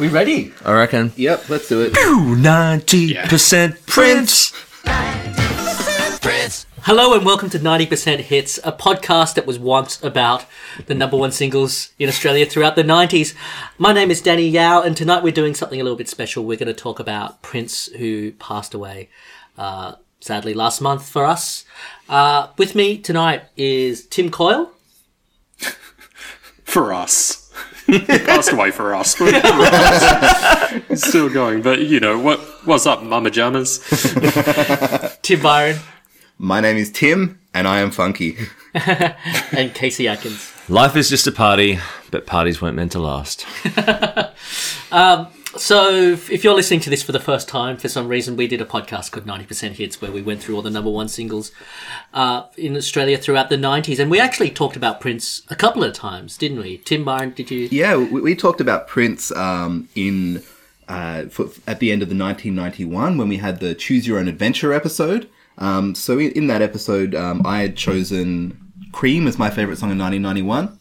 We ready? I reckon. Yep, let's do it. Ninety percent Prince. Prince. Hello and welcome to 90% Hits, a podcast that was once about the number one singles in Australia throughout the 90s. My name is Danny Yao, and tonight we're doing something a little bit special. We're going to talk about Prince, who passed away uh, sadly last month for us. Uh, with me tonight is Tim Coyle. for us. he passed away for us. It's still going, but you know what? What's up, Mama Jammers? Tim Byron My name is Tim, and I am funky. and Casey Atkins. Life is just a party, but parties weren't meant to last. Um, So, if you're listening to this for the first time, for some reason, we did a podcast called 90% Hits where we went through all the number one singles uh, in Australia throughout the 90s. And we actually talked about Prince a couple of times, didn't we? Tim Byron, did you? Yeah, we, we talked about Prince um, in uh, for, at the end of the 1991 when we had the Choose Your Own Adventure episode. Um, so in, in that episode, um, I had chosen Cream as my favorite song in 1991.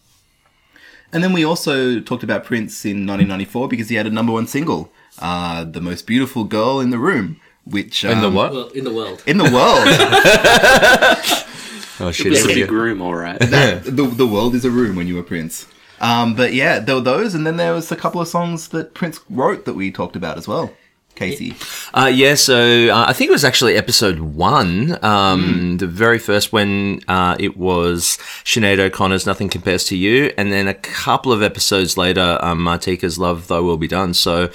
And then we also talked about Prince in 1994 because he had a number one single, uh, "The Most Beautiful Girl in the Room," which In the um, what? Well, in the world. In the world, Oh shit! It's a big room, all right. the the world is a room when you were Prince. Um, but yeah, there were those, and then there was a couple of songs that Prince wrote that we talked about as well. Casey, Uh, yeah, so uh, I think it was actually episode one, um, the very first when uh, it was Sinead O'Connor's "Nothing Compares to You," and then a couple of episodes later, um, Martika's "Love Thy Will Be Done." So,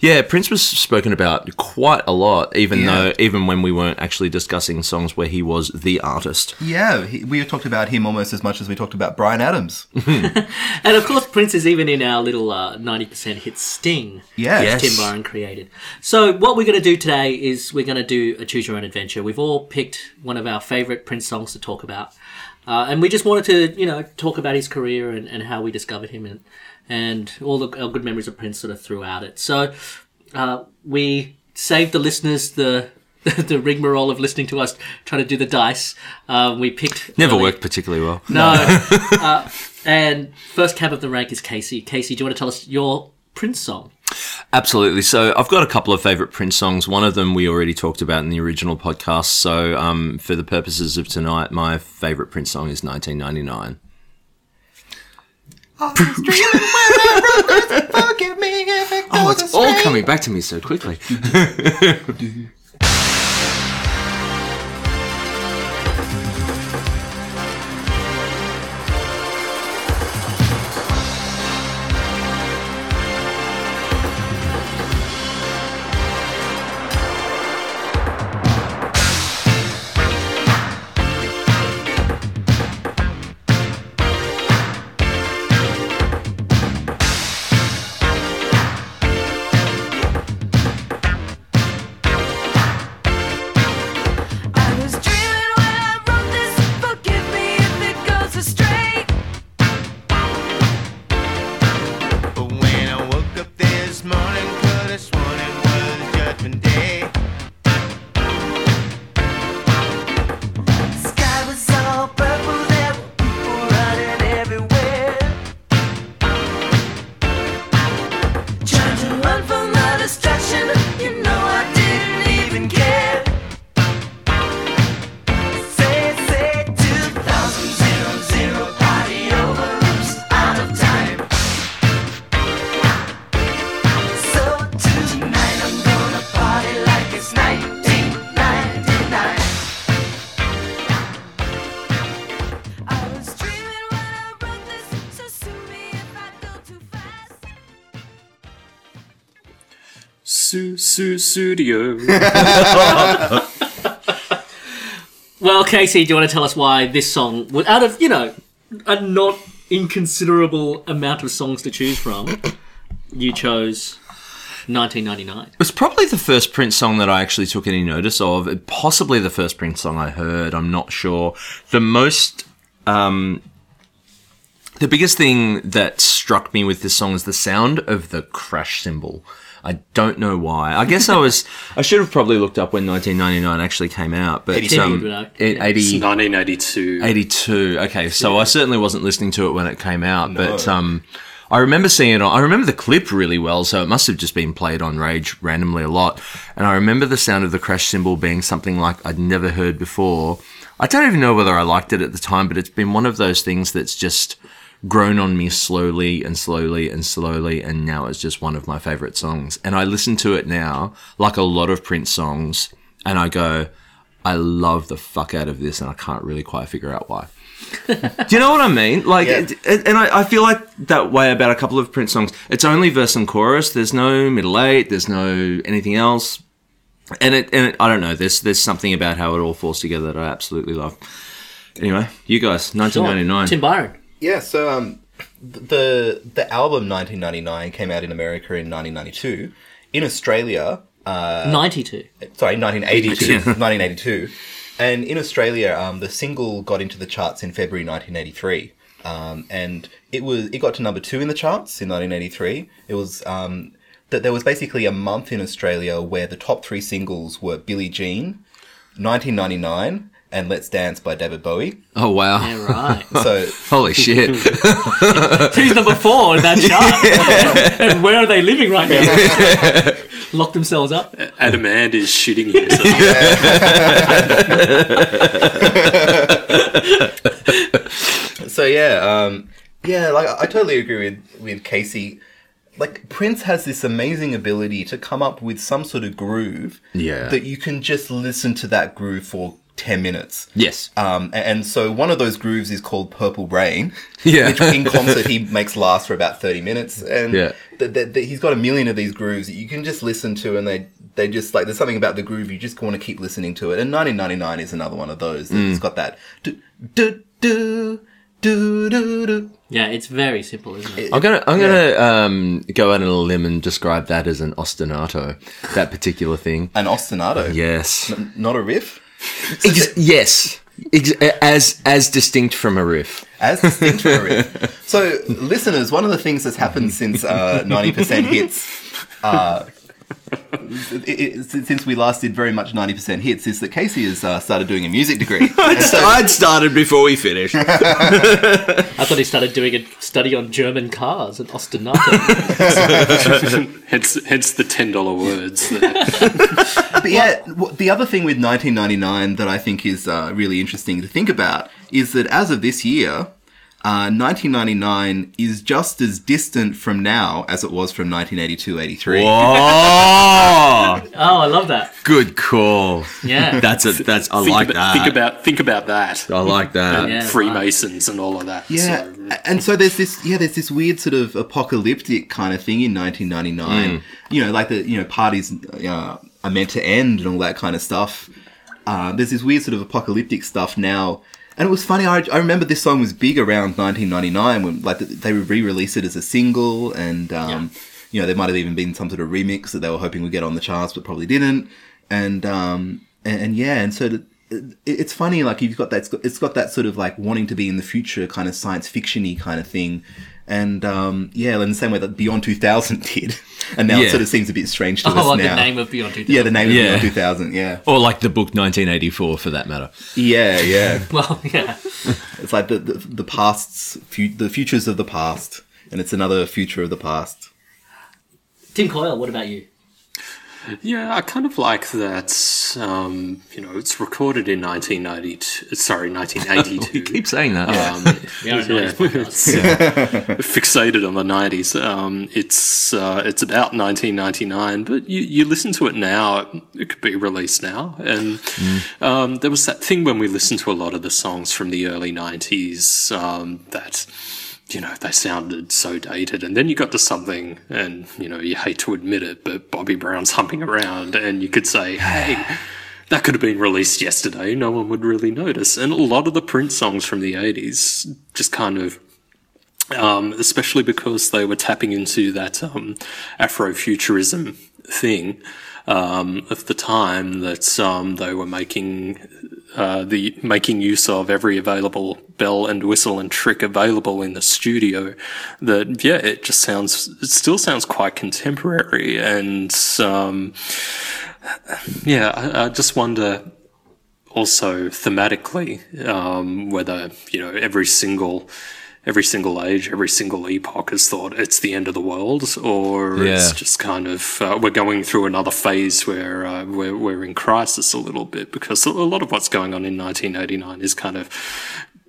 yeah, Prince was spoken about quite a lot, even Yeah. though even when we weren't actually discussing songs where he was the artist. yeah, he, we talked about him almost as much as we talked about Bryan Adams. And of course, Prince is even in our little uh, 90% hit sting. Yeah. Yes. Tim Byron created. So, what we're going to do today is we're going to do a choose your own adventure. We've all picked one of our favorite Prince songs to talk about. Uh, and we just wanted to, you know, talk about his career and, and how we discovered him and, and all the our good memories of Prince sort of throughout it. So, uh, we saved the listeners the. The rigmarole of listening to us try to do the dice. Um, we picked Never early- worked particularly well. No. uh, and first cab of the rank is Casey. Casey, do you want to tell us your Prince song? Absolutely. So I've got a couple of favorite Prince songs. One of them we already talked about in the original podcast. So um, for the purposes of tonight, my favorite Prince song is 1999. Oh, it's all coming back to me so quickly. Su Su Studio. Well, Casey, do you want to tell us why this song, was- out of, you know, a not inconsiderable amount of songs to choose from, you chose 1999? It was probably the first Prince song that I actually took any notice of. Possibly the first Prince song I heard. I'm not sure. The most, um, the biggest thing that struck me with this song is the sound of the crash cymbal. I don't know why. I guess I was. I should have probably looked up when 1999 actually came out, but Tim um, would know. it- Yeah. 80, 1982. 82. Okay, so I certainly wasn't listening to it when it came out, but um, I remember seeing it on, I remember the clip really well, so it must have just been played on Rage randomly a lot. And I remember the sound of the crash cymbal being something like I'd never heard before. I don't even know whether I liked it at the time, but it's been one of those things that's just grown on me slowly and slowly and slowly, and now it's just one of my favorite songs. And I listen to it now, like a lot of Prince songs, and I go, I love the fuck out of this, and I can't really quite figure out why. Do you know what I mean? Like, Yeah. it- and I, I feel like that way about a couple of Prince songs. It's only verse and chorus. There's no middle eight. There's no anything else. And it, and it, I don't know. There's there's something about how it all falls together that I absolutely love. Anyway, you guys, 1999. Tim Byron. Yeah, so um, the the album 1999 came out in America in 1992. In Australia, uh, 92. sorry, 1982, 1982, and in Australia, um, the single got into the charts in February 1983. Um, and it was it got to number two in the charts in 1983. It was um, that there was basically a month in Australia where the top three singles were Billie Jean, 1999, and Let's Dance by David Bowie. Oh wow! Yeah, right. So Holy shit! Who's number four in that chart? and where are they living right now? Lock themselves up. Adam and is shooting you. So So yeah, um, yeah, like I I totally agree with with Casey. Like Prince has this amazing ability to come up with some sort of groove, Yeah. that you can just listen to that groove for ten minutes. yes. Um, and so one of those grooves is called Purple Rain, Yeah. which in concert he makes last for about thirty minutes, and Yeah. th- th- th- he's got a million of these grooves that you can just listen to, and they they just like there's something about the groove you just want to keep listening to it. And 1999 is another one of those. Mm. It's got that do do do do do do. Yeah, it's very simple, isn't it? I'm gonna I'm gonna um, go out on a limb and describe that as an ostinato. That particular thing. An ostinato, Yes. N- not a riff. Ex- yes. Ex- as as distinct from a riff. as distinct from a riff. So, listeners, one of the things that's happened since uh, 90% hits, uh, it, it, since we last did very much 90% hits, is that Casey has uh, started doing a music degree. And so- I'd started before we finished. I thought he started doing a study on German cars and ostinato. hence, hence the ten dollar words. But yeah, the other thing with 1999 that I think is uh, really interesting to think about is that as of this year, uh, 1999 is just as distant from now as it was from 1982-83. Oh, oh, I love that. good call. Yeah. That's a that's I Think like about, that. Think about think about that. I like that. Yeah. Freemasons and all of that. Yeah, So, and so there's this yeah there's this weird sort of apocalyptic kind of thing in 1999. You know, like the you know parties uh, are meant to end and all that kind of stuff. Uh, there's this weird sort of apocalyptic stuff now. And it was funny. I, I remember this song was big around 1999 when like they re-released it as a single, and um, you know there might have even been some sort of remix that they were hoping would get on the charts, but probably didn't. And um, and, and yeah, and so it, it's funny. Like you've got that. It's got, it's got that sort of like wanting to be in the future, kind of science fictiony kind of thing. And um, yeah, in the same way that Beyond 2000 did, and now it Yeah. sort of seems a bit strange to Oh, us like now. the name of Beyond 2000. yeah, the name Yeah. of Beyond 2000. Yeah, Or like the book 1984 for that matter. yeah, yeah. Well, yeah. It's like the the, the past's fu- the futures of the past, and it's another future of the past. Tim Coyle, what about you? Yeah, I kind of like that. Um, you know, it's recorded in 1992. Sorry, 1982. Keep saying that. Um, We are yeah, it's, uh, fixated on the 90s. Um, it's uh, it's about 1999, but you, you listen to it now, it could be released now. And um, there was that thing when we listened to a lot of the songs from the early 90s um, that. You know, they sounded so dated. And then you got to something, and, you know, you hate to admit it, but Bobby Brown's humping around, and you could say, hey, that could have been released yesterday. No one would really notice. And a lot of the Prince songs from the 80s just kind of, um, especially because they were tapping into that um, Afrofuturism thing um, of the time that um, they were making uh, the making use of every available bell and whistle and trick available in the studio. That yeah, it just sounds it still sounds quite contemporary and um, yeah, I, I just wonder also thematically um, whether you know every single every single age, every single epoch has thought it's the end of the world, or Yeah. it's just kind of uh, we're going through another phase where uh, we're we're in crisis a little bit because a lot of what's going on in 1989 is kind of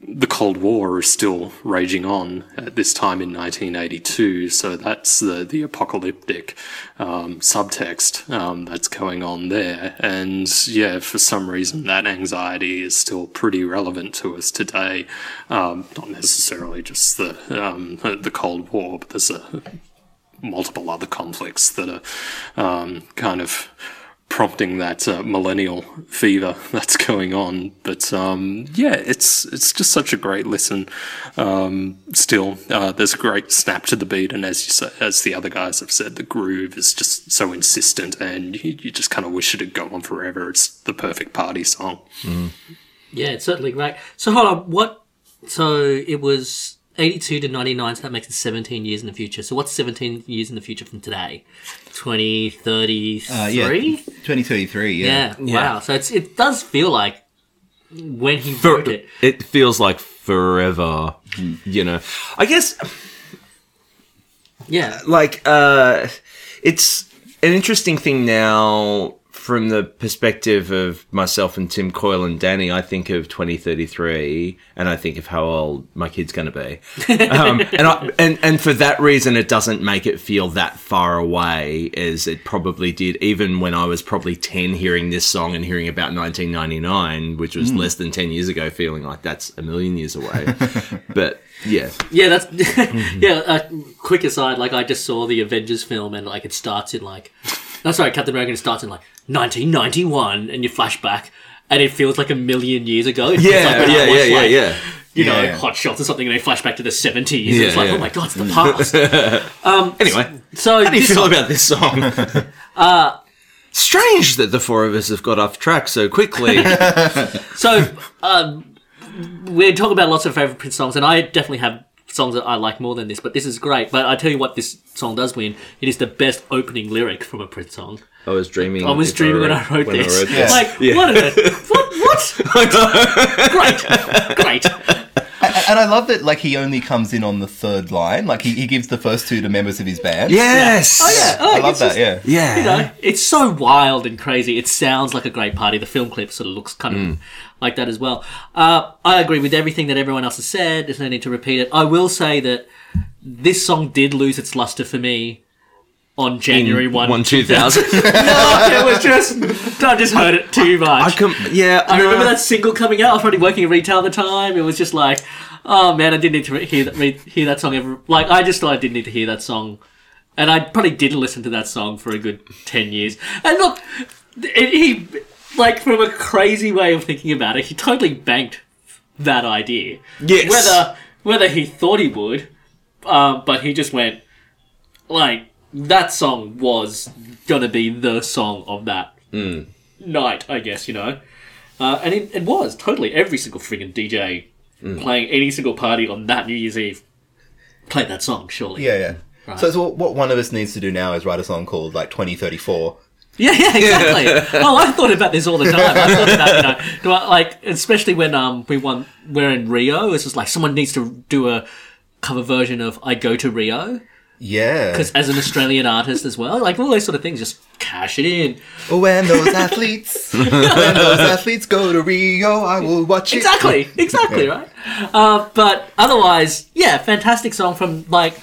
the Cold War is still raging on at this time in 1982, so that's the the apocalyptic um, subtext um, that's going on there. And yeah, for some reason, that anxiety is still pretty relevant to us today. Um, not necessarily just the um, the Cold War, but there's a multiple other conflicts that are um, kind of prompting that uh, millennial fever that's going on. But um, yeah, it's it's just such a great listen. Um, still, uh, there's a great snap to the beat, and as you say, as the other guys have said, the groove is just so insistent, and you, you just kind of wish it had go on forever. It's the perfect party song. Yeah, it's certainly great. So hold on, what? So it was eighty-two to ninety-nine, so that makes it seventeen years in the future. So what's seventeen years in the future from today? Twenty thirty-three. Uh, yeah, 2033. Yeah. Yeah. Wow. So it's it does feel like when he For, wrote it. it feels like forever, you know. I guess Yeah. like uh it's an interesting thing now from the perspective of myself and Tim Coyle and Danny, I think of 2033 and I think of how old my kid's going to be. Um, and, I, and, and for that reason, it doesn't make it feel that far away as it probably did, even when I was probably 10 hearing this song and hearing about 1999, which was less than 10 years ago, feeling like that's a million years away. but yeah. Yeah, that's yeah. Uh, quick aside, like I just saw the Avengers film, and like it starts in like, no, sorry, Captain America starts in like 1991, and you flash back, and it feels like a million years ago. It Yeah, like yeah, yeah, watched, yeah, like, yeah. You know, Yeah. hot shots or something, and they flash back to the 70s. Yeah, it's like, yeah. oh my god, it's the past. Anyway, So how do you this feel song- about this song? uh, Strange that the four of us have got off track so quickly. So, um, we're talking about lots of favorite Prince songs, and I definitely have songs that I like more than this, but this is great. But I tell you what, this song does win. It is the best opening lyric from a Prince song. I was dreaming. I was if dreaming when I wrote when this. wrote this. Like, Yeah. what? A, what? What? great, great. And, and I love that, like, he only comes in on the third line. Like, he, he gives the first two to members of his band. Yes. Oh yeah, oh, I love that, just- yeah. Yeah. You know, it's so wild and crazy. It sounds like a great party. The film clip sort of looks kind of Mm. Like that as well. Uh, I agree with everything that everyone else has said. There's no need to repeat it. I will say that this song did lose its luster for me on January one. One two thousand. no, it was just I just heard it too much. I com- yeah. I remember that single coming out. I was probably working in retail at the time. It was just like, oh man, I didn't need to re- hear that re- hear that song ever. Like, I just thought I didn't need to hear that song, and I probably didn't listen to that song for a good ten years. And look, it, he like from a crazy way of thinking about it, he totally banked that idea. Yes. Whether whether he thought he would, uh, but he just went like that song was gonna be the song of that night, I guess, you know. Uh, and it, it was totally every single friggin' DJ playing any single party on that New Year's Eve played that song, surely. Yeah, yeah. So, so what one of us needs to do now is write a song called, like, 2034. Yeah, yeah, exactly. oh, I thought about this all the time. I thought about, you know, do I, like, especially when um we won, we're in Rio. It's just like someone needs to do a cover version of "I Go to Rio" Yeah. because as an Australian artist as well, like all those sort of things, just cash it in. When those athletes, when those athletes go to Rio, I will watch it. Exactly, exactly, right? Uh, but otherwise, yeah, fantastic song from like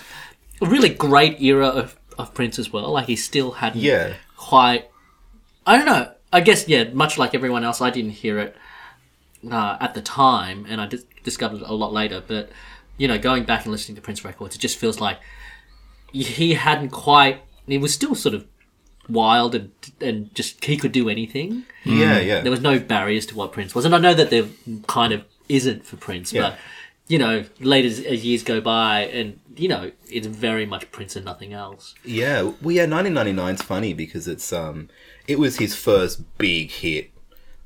a really great era of, of Prince as well. Like he still hadn't Yeah. Quite. I don't know. I guess yeah. Much like everyone else, I didn't hear it uh, at the time, and I dis- discovered it a lot later. But you know, going back and listening to Prince records, it just feels like he hadn't quite. He was still sort of wild and and just he could do anything. Yeah, yeah. There was no barriers to what Prince was, and I know that there kind of isn't for Prince, Yeah. but you know, later as years go by, and you know, it's very much Prince and nothing else. Yeah, well, yeah, 1999's funny because it's um, it was his first big hit.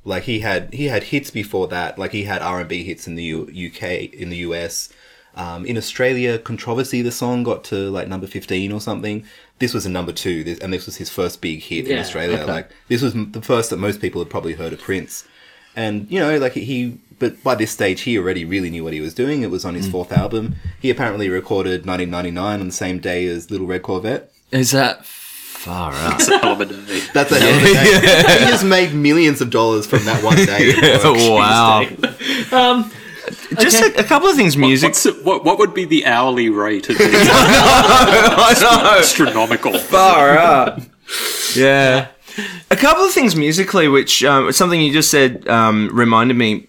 Like he had he had hits before that. Like he had R and B hits in the U- UK, in the US, um, in Australia. Controversy, the song got to like number 15 or something. This was a number two, this, and this was his first big hit in Australia. Like this was the first that most people had probably heard of Prince. and you know, like he. But by this stage, he already really knew what he was doing. It was on his fourth album. He apparently recorded 1999 on the same day as Little Red Corvette. Is that far out? It's a hell of a day. That's a hell of a day. He has made millions of dollars from that one day. wow. Um, Just a, a couple of things. Music. What's what, what would be the hourly rate of these I know. astronomical? Far out. Yeah. A couple of things musically, which um, something you just said um, reminded me, like,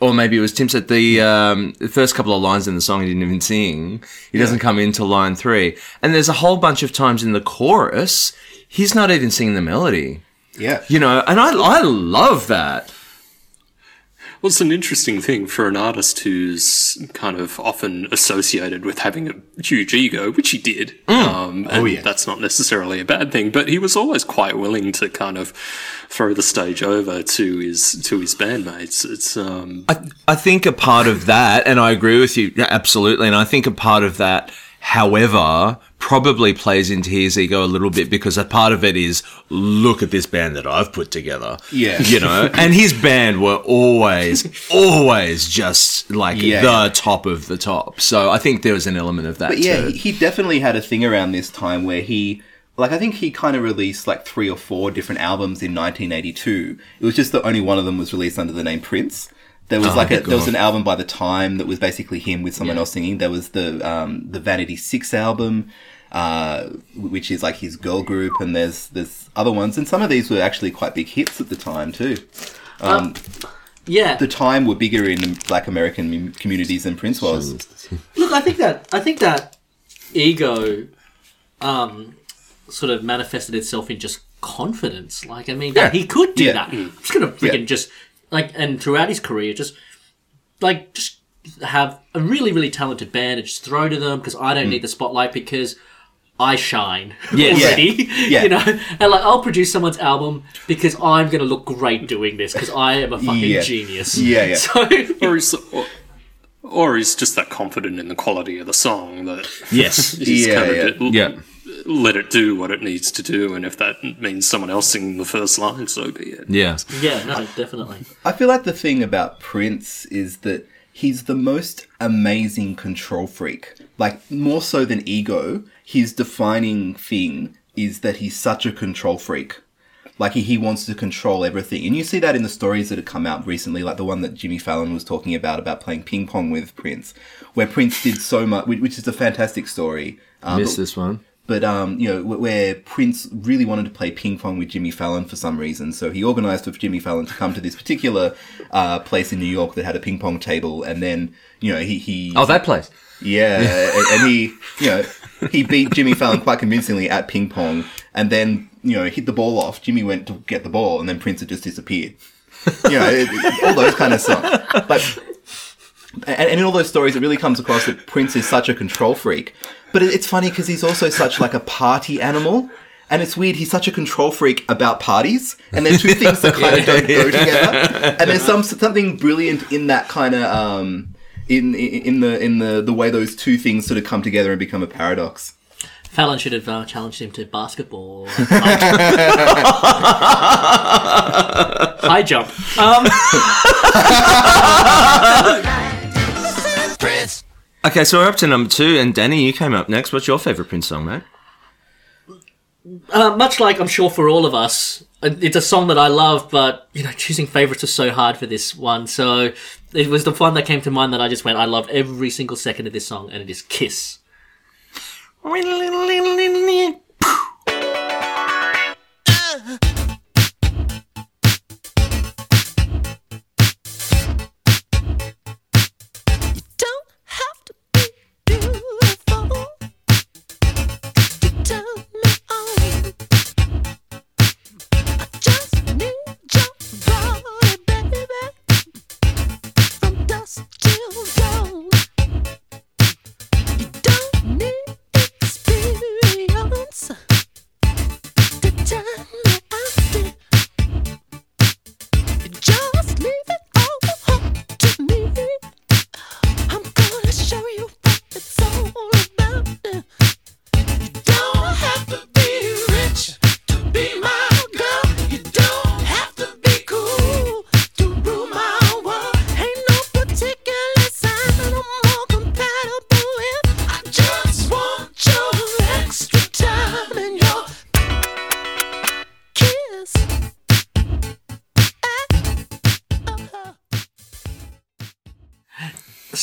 or maybe it was Tim said the, um, the first couple of lines in the song he didn't even sing. He doesn't come into line three, and there's a whole bunch of times in the chorus he's not even singing the melody. Yeah. You know, and I I love that. Well, it's an interesting thing for an artist who's kind of often associated with having a huge ego, which he did. Um, and Oh, yeah. that's not necessarily a bad thing, but he was always quite willing to kind of throw the stage over to his to his bandmates. It's um, I, I think a part of that, and I agree with you absolutely, and I think a part of that, however, probably plays into his ego a little bit because a part of it is look at this band that I've put together. Yeah. You know, and his band were always, always just like Yeah. the top of the top. So I think there was an element of that But yeah, too. he, he definitely had a thing around this time where he, like, I think he kind of released like three or four different albums in 1982. It was just that only one of them was released under the name Prince. There was Oh, like a, there was an album by the time that was basically him with someone else singing. There was the um, the Vanity Six album, uh, which is like his girl group, and there's there's other ones, and some of these were actually quite big hits at the time too. Um, yeah. the time were bigger in Black American m- communities than Prince was. Look, I think that I think that ego, um, sort of manifested itself in just confidence. Like, I mean, that he could do Yeah. that. I'm just gonna freaking Yeah. just like, and throughout his career, just like just have a really really talented band and just throw to them because I don't hmm. need the spotlight because. I shine Yes. already, Yeah. you know, and like I'll produce someone's album because I'm gonna look great doing this because I am a fucking Yeah. genius. Yeah, yeah. So or he's or, or he's just that confident in the quality of the song that yes. he's Yeah, kind yeah. of Yeah. Let it do what it needs to do, and if that means someone else singing the first line, so be it. Yeah. yeah, no, definitely. I feel like the thing about Prince is that he's the most amazing control freak. Like, more so than ego, his defining thing is that he's such a control freak. Like, he, he wants to control everything. And you see that in the stories that have come out recently, like the one that Jimmy Fallon was talking about, about playing ping pong with Prince, where Prince did so much, which which is a fantastic story. Um, Missed this one. But um, you know, where Prince really wanted to play ping pong with Jimmy Fallon for some reason, so he organised with Jimmy Fallon to come to this particular uh, place in New York that had a ping pong table, and then you know he he Oh, that place. yeah, and, and he you know he beat Jimmy Fallon quite convincingly at ping pong, and then you know hit the ball off. Jimmy went to get the ball, and then Prince had just disappeared. You know, it, it- all those kind of stuff. But and, and in all those stories, it really comes across that Prince is such a control freak. But it's funny because he's also such like a party animal. And it's weird, he's such a control freak about parties, and they're two things that kind of don't go together. And there's some something brilliant in that kind of um, in, in in the in the the way those two things sort of come together and become a paradox. Fallon should have uh, challenged him to basketball. High jump. Um, Prince. Okay, so we're up to number two, and Danny, you came up next. What's your favourite Prince song, mate? uh, much like I'm sure for all of us, uh, it's a song that I love, but you know, choosing favorites was so hard for this one. So it was the one that came to mind that I just went, I love every single second of this song, and it is Kiss.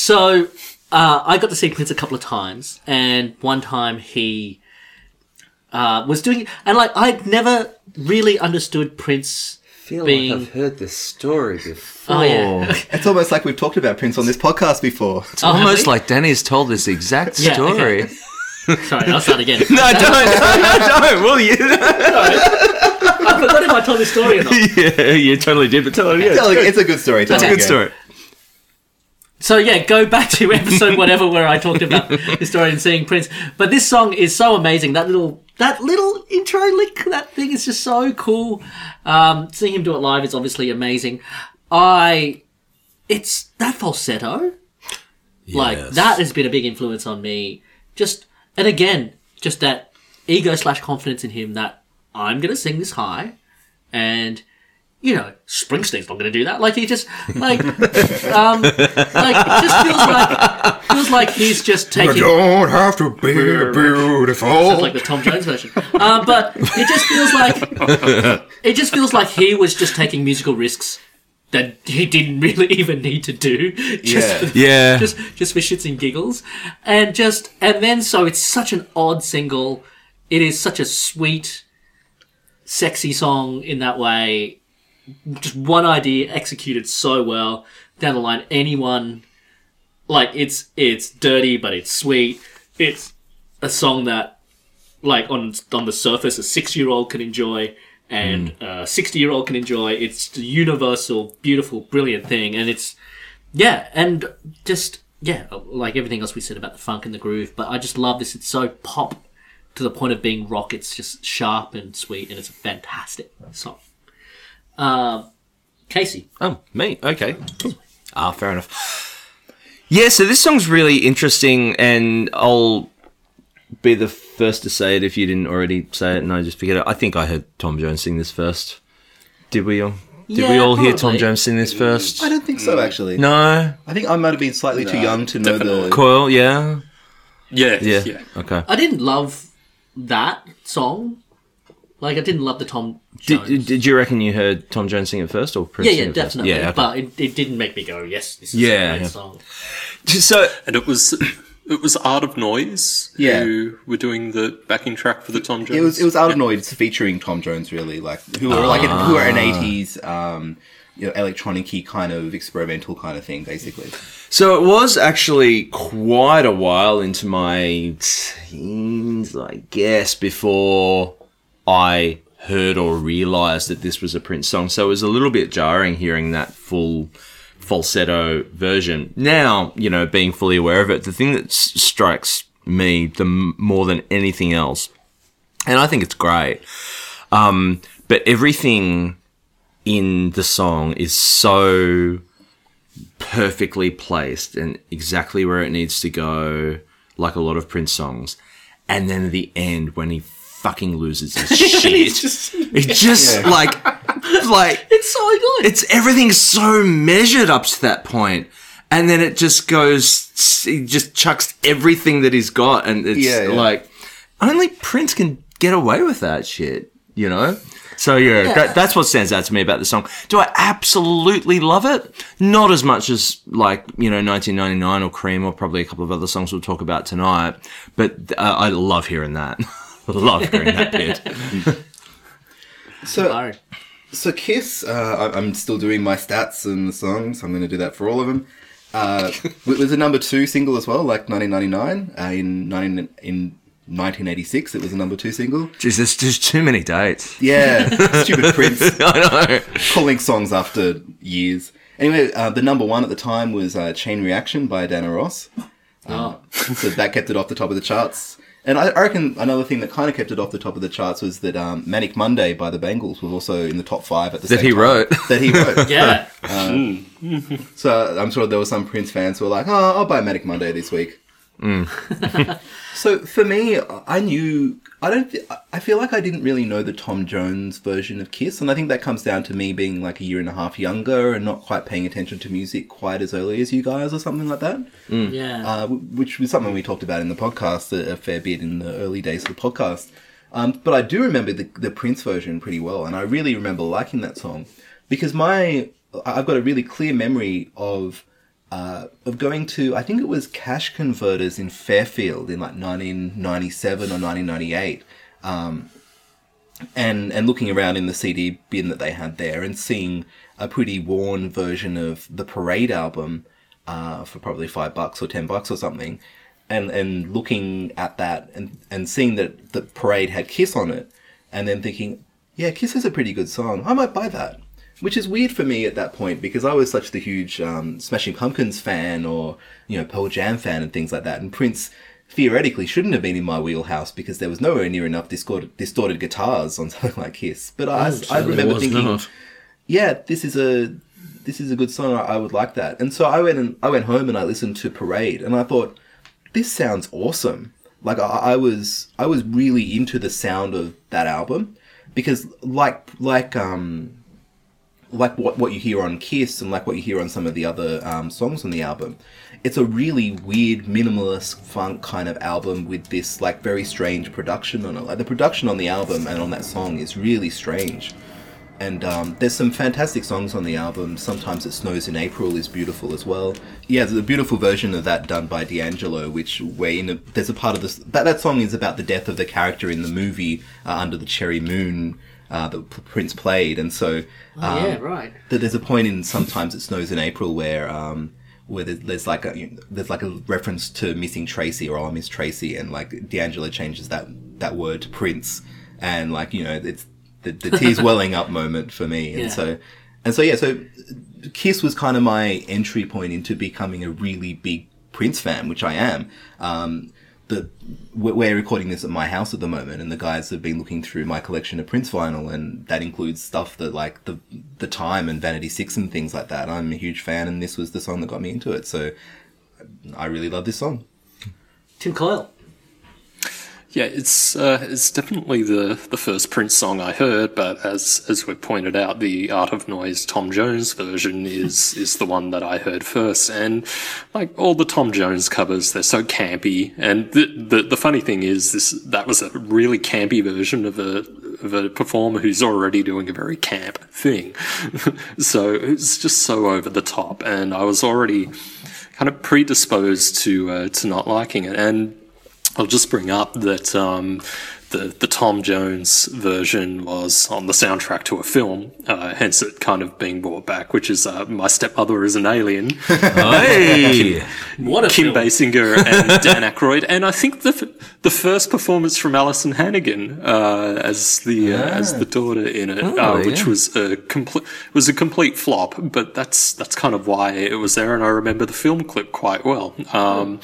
So uh, I got to see Prince a couple of times, and one time he uh, was doing, and like I'd never really understood Prince feel being. like I've heard this story before. oh yeah, It's almost like we've talked about Prince on this podcast before. It's almost like Danny's told this exact Yeah, story. sorry, I'll start again. No, don't, no, no, don't. Will you? I forgot if I told this story or not. yeah, you totally did, but tell it again. Tell it- It's a good story. That's a good again. story. So yeah, go back to episode whatever where I talked about the story and seeing Prince. But this song is so amazing. That little that little intro lick, that thing is just so cool. Um, seeing him do it live is obviously amazing. I, it's that falsetto. Like Yes. that has been a big influence on me. Just and again, just that ego slash confidence in him that I'm gonna sing this high, and you know Springsteen's not gonna do that. Like he just like um like it just feels like feels like he's just taking Don't have to be Sounds beautiful. like the Tom Jones version. Um, but it just feels like it just feels like he was just taking musical risks that he didn't really even need to do. Just Yeah. for, Yeah. just just for shits and giggles, and just and then so it's such an odd single. It is such a sweet, sexy song in that way. Just one idea executed so well. Down the line, anyone like it's it's dirty but it's sweet. It's a song that like on on the surface a six year old can enjoy and mm. a sixty year old can enjoy. It's a universal, beautiful, brilliant thing, and it's yeah, and just yeah, like everything else we said about the funk and the groove. But I just love this. It's so pop to the point of being rock. It's just sharp and sweet, and it's a fantastic song. Um, Casey, Oh, me. Okay. Cool. Ah, fair enough. Yeah, so this song's really interesting, and I'll be the first to say it if you didn't already say it, and I just forget it. I think I heard Tom Jones sing this first. Did we all? Did we Yeah, all hear Tom. Jones sing this first? I don't think so, actually. No. I think I might have been slightly too young to know definitely. the. Coyle, yeah. Yeah, Yeah. yeah. Okay. I didn't love that song. Like I didn't love the Tom Jones. Did, did you reckon you heard Tom Jones sing it first or Prince yeah, yeah, definitely. Yeah, okay. But it, it didn't make me go, yes, this is Yeah, a great yeah. song. so And it was it was Art of Noise Yeah. who were doing the backing track for the Tom Jones. It was it was Art of Noise featuring Tom Jones, really, like who were like who were an eighties, um, you know, electronic-y kind of experimental kind of thing, basically. So it was actually quite a while into my teens, I guess, before I heard or realized that this was a Prince song. So it was a little bit jarring hearing that full falsetto version. Now, you know, being fully aware of it, the thing that s- strikes me the m- more than anything else, and I think it's great, um, but everything in the song is so perfectly placed and exactly where it needs to go, like a lot of Prince songs. And then at the end, when he fucking loses his shit, it's just, like, like It's so good. it's everything's so measured up to that point, and then it just goes, he just chucks everything that he's got, and it's Yeah, yeah. like only Prince can get away with that shit, you know. So yeah, That, that's what stands out to me about the song. Do I absolutely love it? Not as much as like you know 1999 or Cream or probably a couple of other songs we'll talk about tonight. But uh, I love hearing that. love hearing that bit. So Sorry. So Kiss, uh, I- I'm still doing my stats and the songs. I'm going to do that for all of them. Uh, it was a number two single as well, like 1999. Uh, in 19, in 1986, it was a number two single. Jeez, there's just too many dates. Yeah, stupid Prince I know. calling songs after years. Anyway, uh, the number one at the time was uh, Chain Reaction by Diana Ross. Oh. so that kept it off the top of the charts. And I, I reckon another thing that kind of kept it off the top of the charts was that um, Manic Monday by the Bangles was also in the top five at the That same he time. wrote. That he wrote. Yeah. So I'm sure there were some Prince fans who were like, "Oh, I'll buy Manic Monday this week." so for me, I knew I don't. I feel like I didn't really know the Tom Jones version of Kiss, and I think that comes down to me being like a year and a half younger and not quite paying attention to music quite as early as you guys, or something like that. yeah. Uh, which was something we talked about in the podcast a, a fair bit in the early days of the podcast. Um, but I do remember the, the Prince version pretty well, and I really remember liking that song because my I've got a really clear memory of uh, of going to I think it was cash converters in Fairfield in like 1997 or 1998, um, and and looking around in the CD bin that they had there and seeing a pretty worn version of the Parade album uh, for probably five bucks or ten bucks or something, and and looking at that and and seeing that the Parade had Kiss on it, and then thinking, yeah, Kiss is a pretty good song. I might buy that. Which is weird for me at that point because I was such the huge um, Smashing Pumpkins fan or you know Pearl Jam fan and things like that, and Prince theoretically shouldn't have been in my wheelhouse because there was nowhere near enough distorted, distorted guitars on something like Kiss. But I, I remember thinking, not. yeah, this is a this is a good song. I, I would like that. And so I went and I went home and I listened to Parade, and I thought, this sounds awesome. Like I, I was I was really into the sound of that album because like like um like what what you hear on Kiss and like what you hear on some of the other um, songs on the album. It's a really weird minimalist funk kind of album with this like very strange production on it. Like the production on the album and on that song is really strange. And um, there's some fantastic songs on the album. Sometimes It Snows in April is beautiful as well. Yeah, there's a beautiful version of that done by D'Angelo, which where in a, there's a part of this that that song is about the death of the character in the movie uh, Under the Cherry Moon uh, that Prince played, and so Oh, um, yeah, right. that there's a point in sometimes it snows in April where um where there's, there's like a you know, there's like a reference to missing Tracy or I miss Tracy and like D'Angelo changes that that word to Prince and like you know it's the, the tears welling up moment for me and Yeah. so and so yeah so Kiss was kind of my entry point into becoming a really big Prince fan which I am um the we're recording this at my house at the moment, and the guys have been looking through my collection of Prince vinyl, and that includes stuff that like the the Time and Vanity Six and things like that. I'm a huge fan, and this was the song that got me into it. So I really love this song. Tim Coyle. Yeah, it's uh, it's definitely the, the first Prince song I heard, but as as we pointed out, the Art of Noise Tom Jones version is is the one that I heard first, and like all the Tom Jones covers, they're so campy. And the the, the funny thing is, this that was a really campy version of a of a performer who's already doing a very camp thing. so it's just so over the top, and I was already kind of predisposed to uh, to not liking it, and. I'll just bring up that um, the the Tom Jones version was on the soundtrack to a film, uh, hence it kind of being brought back, which is uh, My Stepmother is an Alien, Hey! What a Kim film. Basinger and Dan Aykroyd, and I think the f- the first performance from Alyson Hannigan uh, as the uh, as the daughter in it, uh, which yeah. was a complete was a complete flop, but that's that's kind of why it was there, and I remember the film clip quite well. Um,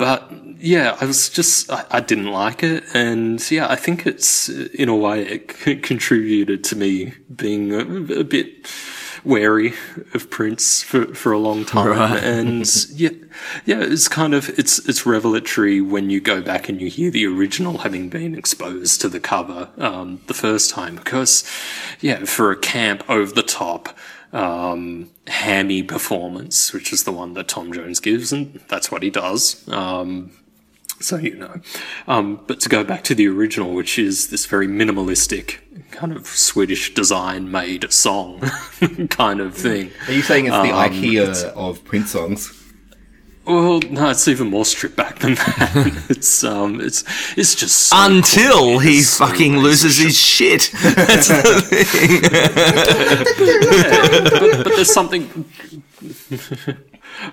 but yeah, I was just I, I didn't like it, and yeah, I think it's in a way it c- contributed to me being a, a bit wary of Prince for, for a long time, Right. and yeah, yeah, it's kind of it's it's revelatory when you go back and you hear the original having been exposed to the cover um, the first time, because yeah, for a camp over the top um, hammy performance, which is the one that Tom Jones gives, and that's what he does. Um, so you know, um, but to go back to the original, which is this very minimalistic kind of Swedish design made song kind of thing. Are you saying it's the Um, IKEA of Prince songs? Well, no, it's even more stripped back than that. it's um, it's it's just so Until corny. he so fucking loses his shit. That's the thing. but, but there's something.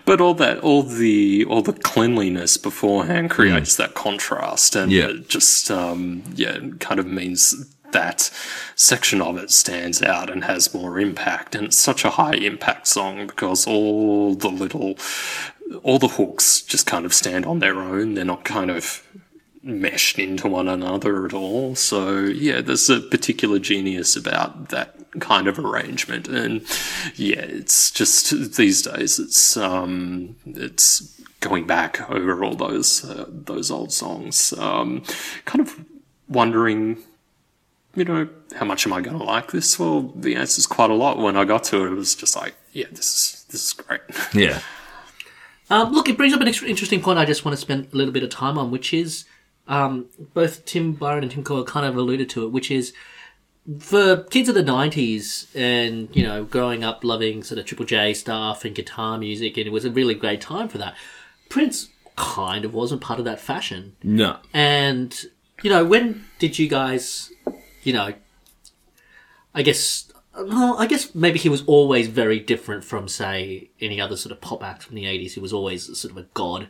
but all that, all the, all the cleanliness beforehand creates that contrast, and Yeah. it just, um, yeah, kind of means that section of it stands out and has more impact. And it's such a high impact song because all the little, all the hooks just kind of stand on their own. They're not kind of meshed into one another at all. So yeah, there's a particular genius about that kind of arrangement, and yeah, it's just these days it's um it's going back over all those uh, those old songs, um, kind of wondering. You know, how much am I going to like this? Well, the answer is quite a lot. When I got to it, it was just like, yeah, this is this is great. Yeah. Um, look, it brings up an ex- interesting point I just want to spend a little bit of time on, which is um, both Tim Byron and Tim Coyle kind of alluded to it, which is for kids of the 90s and, you know, growing up loving sort of Triple J stuff and guitar music, and it was a really great time for that. Prince kind of wasn't part of that fashion. No. And, you know, when did you guys, you know, I guess, well, I guess maybe he was always very different from, say, any other sort of pop act from the 80s. He was always sort of a god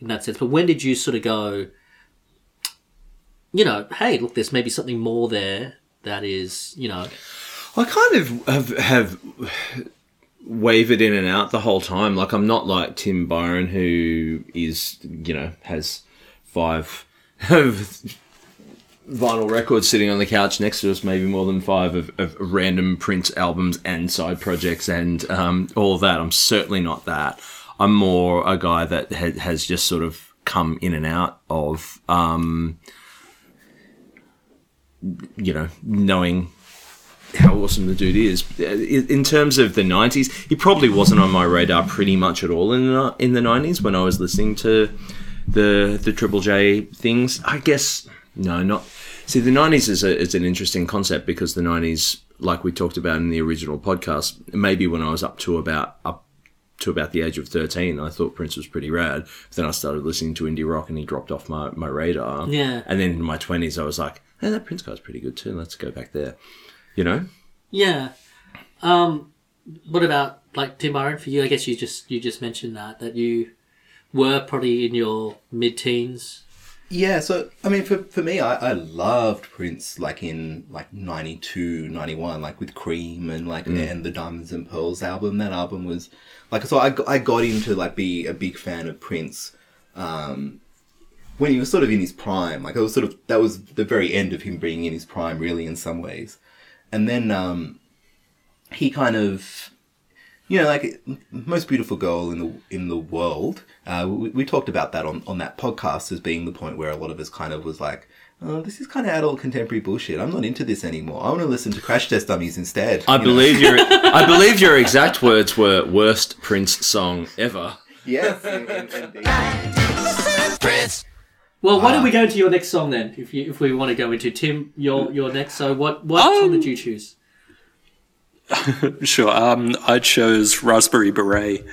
in that sense. But when did you sort of go, you know, hey, look, there's maybe something more there that is, you know, I kind of have, have wavered in and out the whole time. Like I'm not like Tim Byron, who is you know has five vinyl records sitting on the couch next to us, maybe more than five of, of random Prince albums and side projects and um, all of that. I'm certainly not that. I'm more a guy that ha- has just sort of come in and out of. Um, you know, knowing how awesome the dude is. In terms of the '90s, he probably wasn't on my radar pretty much at all in the in the '90s when I was listening to the the Triple J things. I guess no, not. See, the '90s is a, is an interesting concept because the '90s, like we talked about in the original podcast, maybe when I was up to about up to about the age of 13 i thought prince was pretty rad but then i started listening to indie rock and he dropped off my, my radar Yeah. and then in my 20s i was like hey that prince guy's pretty good too let's go back there you know Yeah. Um, what about like Tim Byron for you? I guess you just you just mentioned that that you were probably in your mid teens. Yeah, so I mean, for, for me, I, I loved Prince like in like 92, 91, like with Cream and like and the Diamonds and Pearls album. That album was like so I, got- I got into like be a big fan of Prince um, when he was sort of in his prime. Like it was sort of that was the very end of him being in his prime, really, in some ways. And then um, he kind of you know, like most beautiful girl in the in the world. Uh, we, we talked about that on, on that podcast as being the point where a lot of us kind of was like, oh, this is kind of adult contemporary bullshit. I'm not into this anymore. I want to listen to Crash Test Dummies instead. i you know? believe your i believe your exact words were worst prince song ever Yes. in- in- Prince. Well, why don't we go into your next song then? If you if we want to go into Tim, your your next. So what what song did you choose? Sure. Um, I chose Raspberry Beret.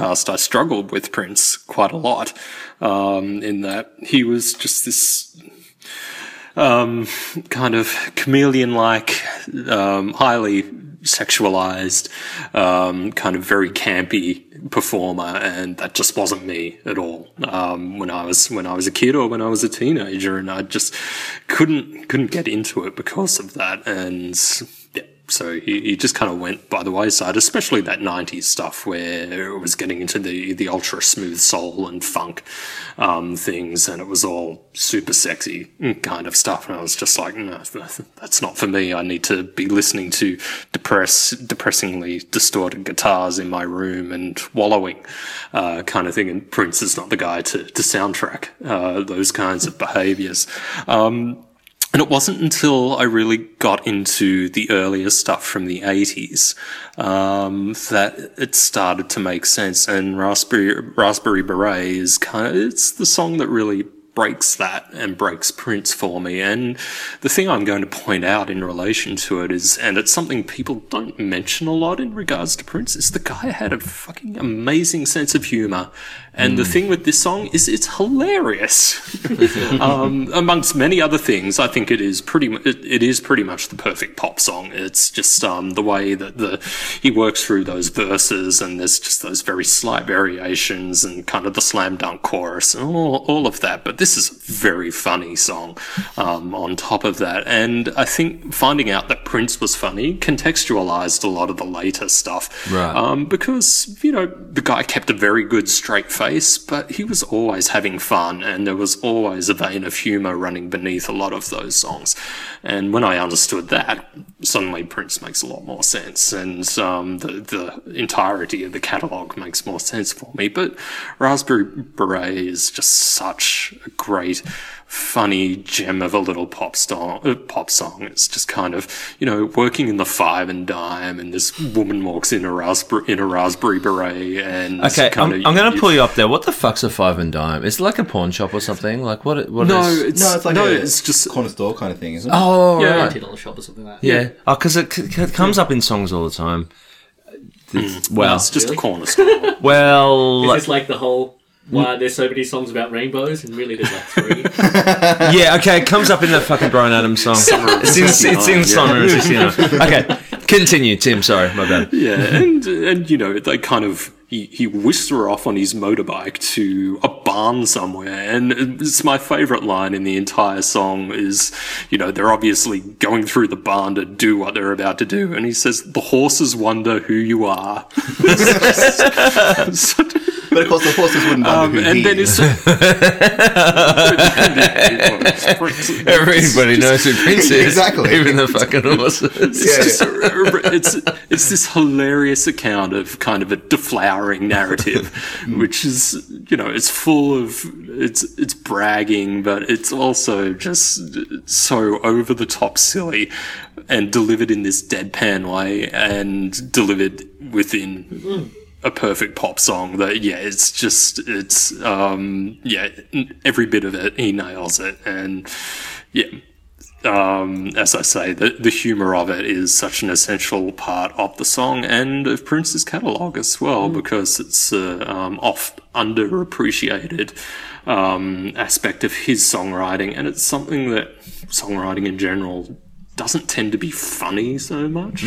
Podcast, I struggled with Prince quite a lot. Um, in that he was just this um, kind of chameleon-like, um, highly sexualized, um, kind of very campy performer, and that just wasn't me at all. Um, when I was when I was a kid or when I was a teenager, and I just couldn't couldn't get into it because of that, and so he, he just kind of went by the wayside, especially that 90s stuff where it was getting into the, the ultra smooth soul and funk um, things, and it was all super sexy kind of stuff. And I was just like, no, that's not for me. I need to be listening to depress, depressingly distorted guitars in my room and wallowing uh, kind of thing. And Prince is not the guy to, to soundtrack uh, those kinds of behaviors. Um, and it wasn't until I really got into the earlier stuff from the 80s um, that it started to make sense. And Raspberry, Raspberry Beret is kind of, it's the song that really breaks that and breaks Prince for me. And the thing I'm going to point out in relation to it is, and it's something people don't mention a lot in regards to Prince, is the guy had a fucking amazing sense of humor. And the thing with this song is it's hilarious. um, amongst many other things, I think it is pretty. It, it is pretty much the perfect pop song. It's just um, the way that the he works through those verses, and there's just those very slight variations, and kind of the slam dunk chorus, and all, all of that. But this is a very funny song. Um, on top of that, and I think finding out that Prince was funny contextualized a lot of the later stuff, Right. um, because you know the guy kept a very good straight face, but he was always having fun, and there was always a vein of humor running beneath a lot of those songs. And when I understood that, suddenly Prince makes a lot more sense, and um, the the entirety of the catalog makes more sense for me. But Raspberry Beret is just such a great. Funny gem of a little pop song. Uh, pop song. It's just kind of, you know, working in the five and dime, and this woman walks in a raspberry in a raspberry beret, and Okay, kind I'm, of, I'm going to pull you up there. What the fuck's a five and dime? Is it like a pawn shop or something? Like what? What No, is- it's No, it's like no, a it's just corner store kind of thing, isn't it? Oh, Yeah. right. Twenty dollar shop or something like that. Yeah. Oh, because it, c- c- comes up in songs all the time. It's- well, Well, it's just Really? a corner store. well, Is this like the whole why there's so many songs about rainbows and really there's like three? yeah. Okay, it comes up in the fucking Bryan Adams song. It's in, it's in Yeah. Summer of 69. Okay, continue, Tim. Sorry, my bad. yeah, and and you know they kind of he, he whisks her off on his motorbike to a barn somewhere, and it's my favorite line in the entire song is you know they're obviously going through the barn to do what they're about to do, and he says the horses wonder who you are. But of course, the horses wouldn't wonder Um, who and he then is. it's Everybody knows who Prince is. Exactly. Even the fucking horses. It's, just a- it's it's this hilarious account of kind of a deflowering narrative, which is you know it's full of it's it's bragging, but it's also just so over the top silly, and delivered in this deadpan way, and delivered within a perfect pop song that yeah it's just it's um yeah every bit of it he nails it and yeah um, as I say, the, the humour of it is such an essential part of the song and of Prince's catalogue as well, because it's a um, oft underappreciated um, aspect of his songwriting, and it's something that songwriting in general doesn't tend to be funny so much.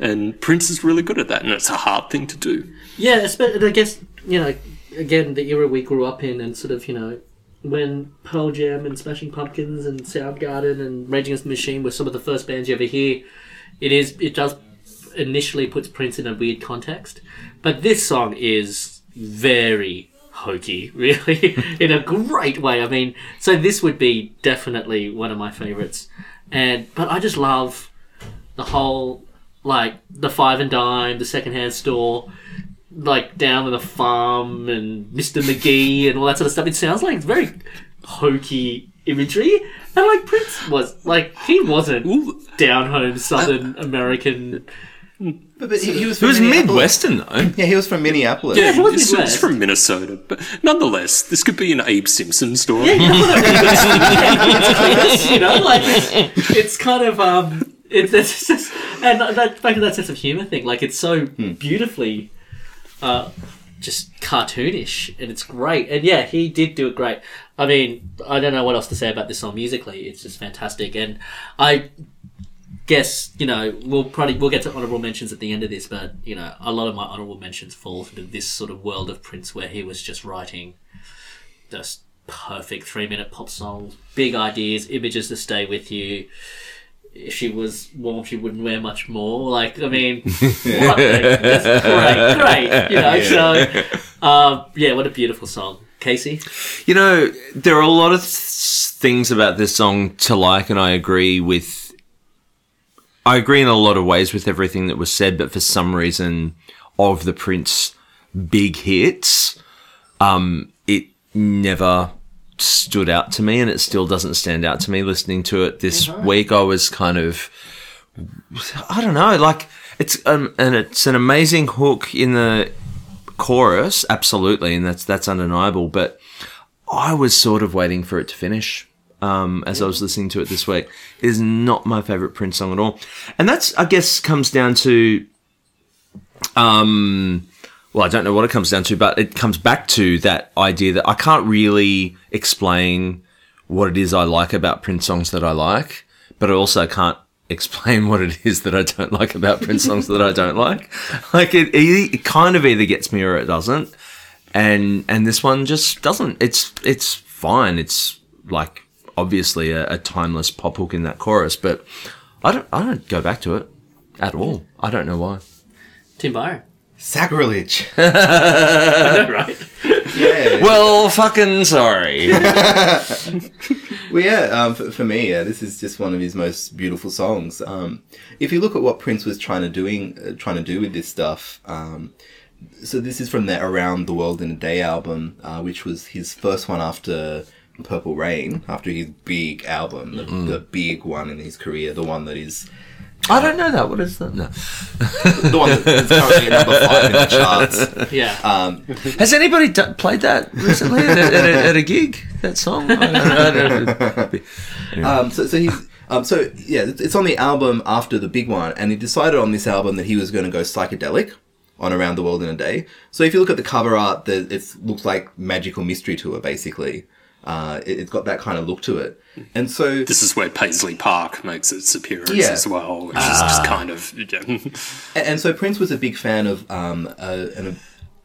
And Prince is really good at that, and it's a hard thing to do. Yeah, I guess, you know, again, the era we grew up in and sort of, you know, when Pearl Jam and Smashing Pumpkins and Soundgarden and Rage Against the Machine were some of the first bands you ever hear, it is, it does initially puts Prince in a weird context. But this song is very hokey, really, in a great way. I mean, so this would be definitely one of my favorites. And, but I just love the whole, like, the five and dime, the secondhand store, like down on the farm and Mr. McGee and all that sort of stuff. It sounds like it's very hokey imagery. And like Prince was like he wasn't down home Southern American. But, but he, he was It from was Midwestern though. Yeah, he was from Minneapolis. Yeah, he was it's, Midwest. it's from Minnesota, but nonetheless, this could be an Abe Simpson story. Yeah, you know what I mean? you know, like it's, it's kind of um, it's, it's just and that back to that sense of humor thing. Like it's so beautifully, uh, just cartoonish, and it's great. And yeah, he did do it great. I mean, I don't know what else to say about this song musically. It's just fantastic, and I guess you know we'll probably we'll get to honorable mentions at the end of this, but you know a lot of my honorable mentions fall into this sort of world of Prince where he was just writing just perfect three minute pop songs, big ideas, images to stay with you. If she was warm, she wouldn't wear much more. Like, I mean, what a, that's great, great. You know, so um, yeah, what a beautiful song, Casey. You know, there are a lot of th- things about this song to like, and I agree with. I agree in a lot of ways with everything that was said, but for some reason, of the Prince big hits, um, it never stood out to me, and it still doesn't stand out to me. Listening to it this week, I was kind of, I don't know, like it's um, and it's an amazing hook in the chorus, absolutely, and that's that's undeniable. But I was sort of waiting for it to finish. Um, as I was listening to it this week, it is not my favorite Prince song at all, and that's I guess comes down to um, well, I don't know what it comes down to, but it comes back to that idea that I can't really explain what it is I like about Prince songs that I like, but I also can't explain what it is that I don't like about Prince songs that I don't like. Like it, it, it kind of either gets me or it doesn't, and and this one just doesn't. It's it's fine. It's like obviously a, a timeless pop hook in that chorus, but I don't I don't go back to it at all. I don't know why. Tim Byron. Sacrilege. right? Yeah. Well, fucking sorry. Well, yeah, um, for, for me, yeah, this is just one of his most beautiful songs. Um, if you look at what Prince was trying to doing, uh, trying to do with this stuff, um, so this is from the "Around the World in a Day" album, uh, which was his first one after Purple Rain, after his big album, the, the big one in his career, the one that is I don't know that. What is that? No. the one that's currently at number five in the charts. Yeah. Um, Has anybody d- played that recently at, a, at, a, at a gig? That song? I don't, I don't, Um, so, so he's um, so yeah, it's it's on the album after the big one, and he decided on this album that he was going to go psychedelic on Around the World in a Day. So if you look at the cover art, the, it looks like magical mystery tour basically. Uh, it, it's got that kind of look to it, and so This is where Paisley Park makes its appearance Yeah. as well, which is just kind of yeah. And, and so Prince was a big fan of um, a, an,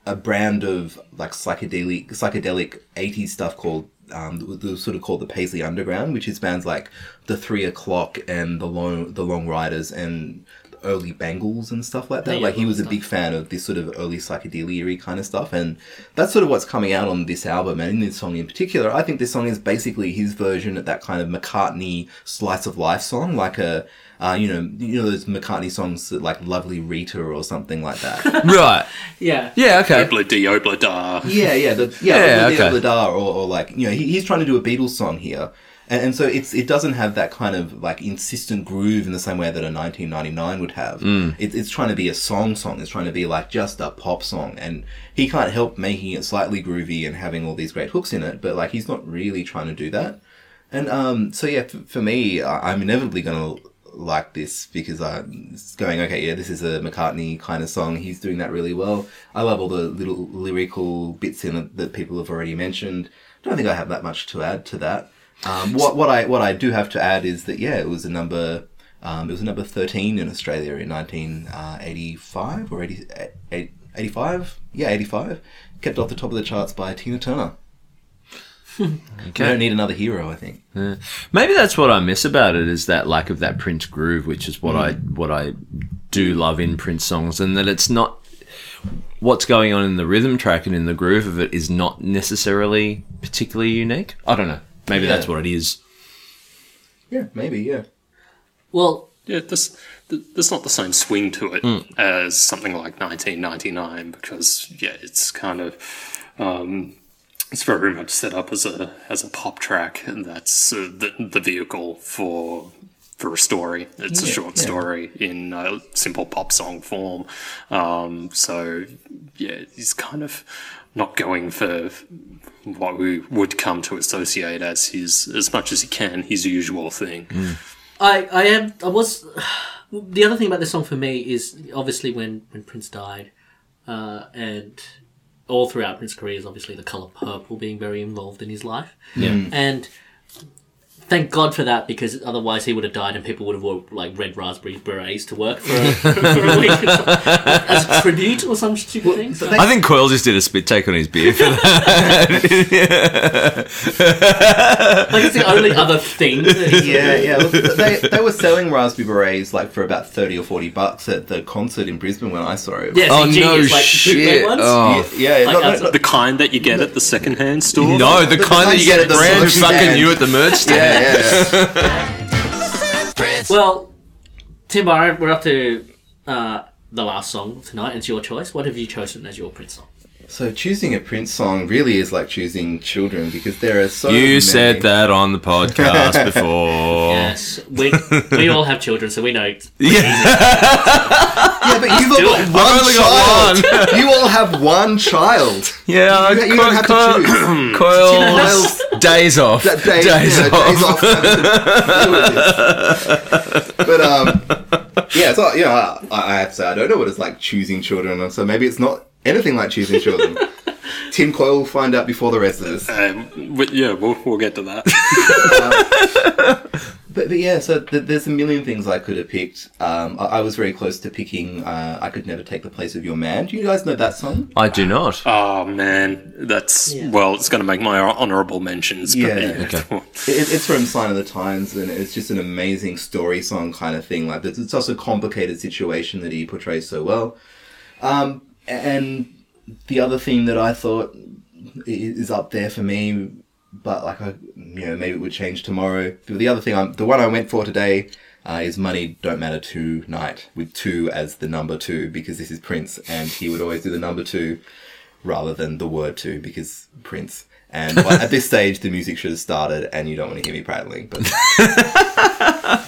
a brand of like psychedelic psychedelic 80s stuff called um, the, the sort of called the Paisley Underground, which is bands like the Three O'clock and the Long the Long Ryders and early Bangles and stuff like that. Yeah, like he was that a big fan of this sort of early psychedelia kind of stuff, and that's sort of what's coming out on this album and in this song in particular. I think this song is basically his version of that kind of McCartney slice of life song, like a uh, you know you know those McCartney songs that, like Lovely Rita or something like that. right. yeah. Yeah, okay. Obla di obla da. yeah, yeah, the, yeah, Yeah, the, okay. the Da, or, or like you know he, he's trying to do a Beatles song here. And, and so it's it doesn't have that kind of like insistent groove in the same way that a 1999 would have. It, it's trying to be a song song. It's trying to be like just a pop song, and he can't help making it slightly groovy and having all these great hooks in it. But like he's not really trying to do that. And um, so yeah, f- for me, I- I'm inevitably gonna like this because I'm going okay. Yeah, this is a McCartney kind of song. He's doing that really well. I love all the little lyrical bits in it that people have already mentioned. Don't think I have that much to add to that. Um, what what I what I do have to add is that yeah, it was a number. Um, it was a number 13 in Australia in 1985 or 80, eh, 85? Yeah, 85. Kept off the top of the charts by Tina Turner. We don't need another hero, I think. Maybe that's what I miss about it is that lack of that Prince groove, which is what I what I do love in Prince songs, and that it's not what's going on in the rhythm track and in the groove of it is not necessarily particularly unique. I don't know. Maybe Yeah. that's what it is. Yeah, maybe, yeah. Well, Yeah, there's th- there's not the same swing to it as something like 1999 because yeah, it's kind of um, it's very much set up as a as a pop track, and that's uh, the the vehicle for for a story. It's a short yeah. story in uh, simple pop song form. Um, so yeah, he's kind of not going for what we would come to associate as his as much as he can his usual thing. I, I am I was the other thing about this song for me is obviously when when Prince died, uh, and all throughout Prince's career is obviously the color purple being very involved in his life. Yeah. and thank God for that because otherwise he would have died and people would have wore like red raspberry berets to work for a, for a week as a tribute or some stupid thing. So, I think Coyle just did a spit take on his beer for that. like it's the only other thing. That Yeah, yeah. Look, they, they were selling raspberry berets like for about 30 or 40 bucks at the concert in Brisbane when I saw it. Yeah, Oh, CG no is like shit. ones. Oh. Yeah, yeah. Like not- not- outside- The kind that you get at the second-hand store. no, the The kind that you get at the brand solution fucking stand. you at the merch stand. yeah, yeah. Well, Tim Byron, we're up to uh, the last song tonight. It's your choice. What have you chosen as your Prince song? So choosing a Prince song really is like choosing children because there are so many. You many. said that on the podcast before. Yes, we we all have children, so we know. It's Yeah. Yeah, but you've all got one child. you all have one child. Yeah, You- you don't have to Coyle, choose. Coyle's days off. That day, days you know, off. days off having to deal. But um, yeah, so you know, I, I have to say I don't know what it's like choosing children, so maybe it's not anything like choosing children. Tim Coyle will find out before the rest of us. Um, but yeah, we'll, we'll get to that. But, but yeah, so th- there's a million things I could have picked. Um, I-, I was very close to picking uh, "I Could Never Take the Place of Your Man." Do you guys know that song? I do not. oh man, that's Yeah. well, it's going to make my honourable mentions. but Yeah. Okay. It, it's from Sign of the Times, and it's just an amazing story song kind of thing. Like it's, it's such a complicated situation that he portrays so well. Um, and the other thing that I thought is up there for me, but like I, you know, maybe it would change tomorrow. The other thing, I'm, the one I went for today. Uh, is money don't matter tonight with two as the number two because this is Prince and he would always do the number two rather than the word two because Prince. And well, at this stage, the music should have started, and you don't want to hear me prattling. But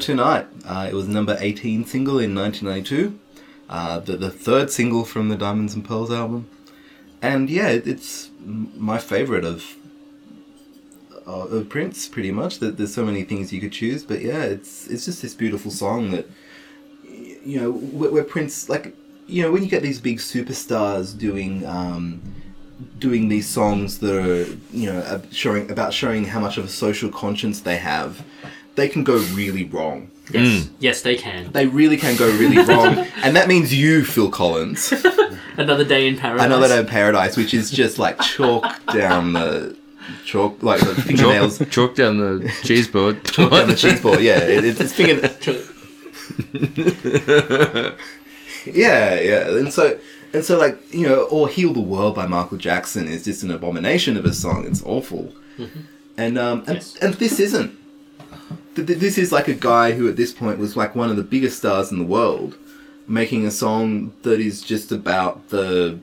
Tonight. Uh, it was number 18 single in 1992. Uh, the, the third single from the Diamonds and Pearls album. And yeah, it, it's my favorite of, uh, of Prince, pretty much. That There's so many things you could choose, but yeah, it's it's just this beautiful song that, you know, where, where Prince, like, you know, when you get these big superstars doing. Um, doing these songs that are you know showing about showing how much of a social conscience they have they can go really wrong. Yes, yes, they can. they really can go really wrong and that means you phil collins. Another day in paradise. another day in paradise which is just like chalk down the chalk like the fingernails. Chalk, chalk down the cheese board. chalk down the cheese board yeah. It, it's finger yeah yeah. And so and so like you know or heal the world by michael jackson is just an abomination of a song. It's awful. And um and, Yes. and this isn't Th- th- this is like a guy who at this point was like one of the biggest stars in the world making a song that is just about the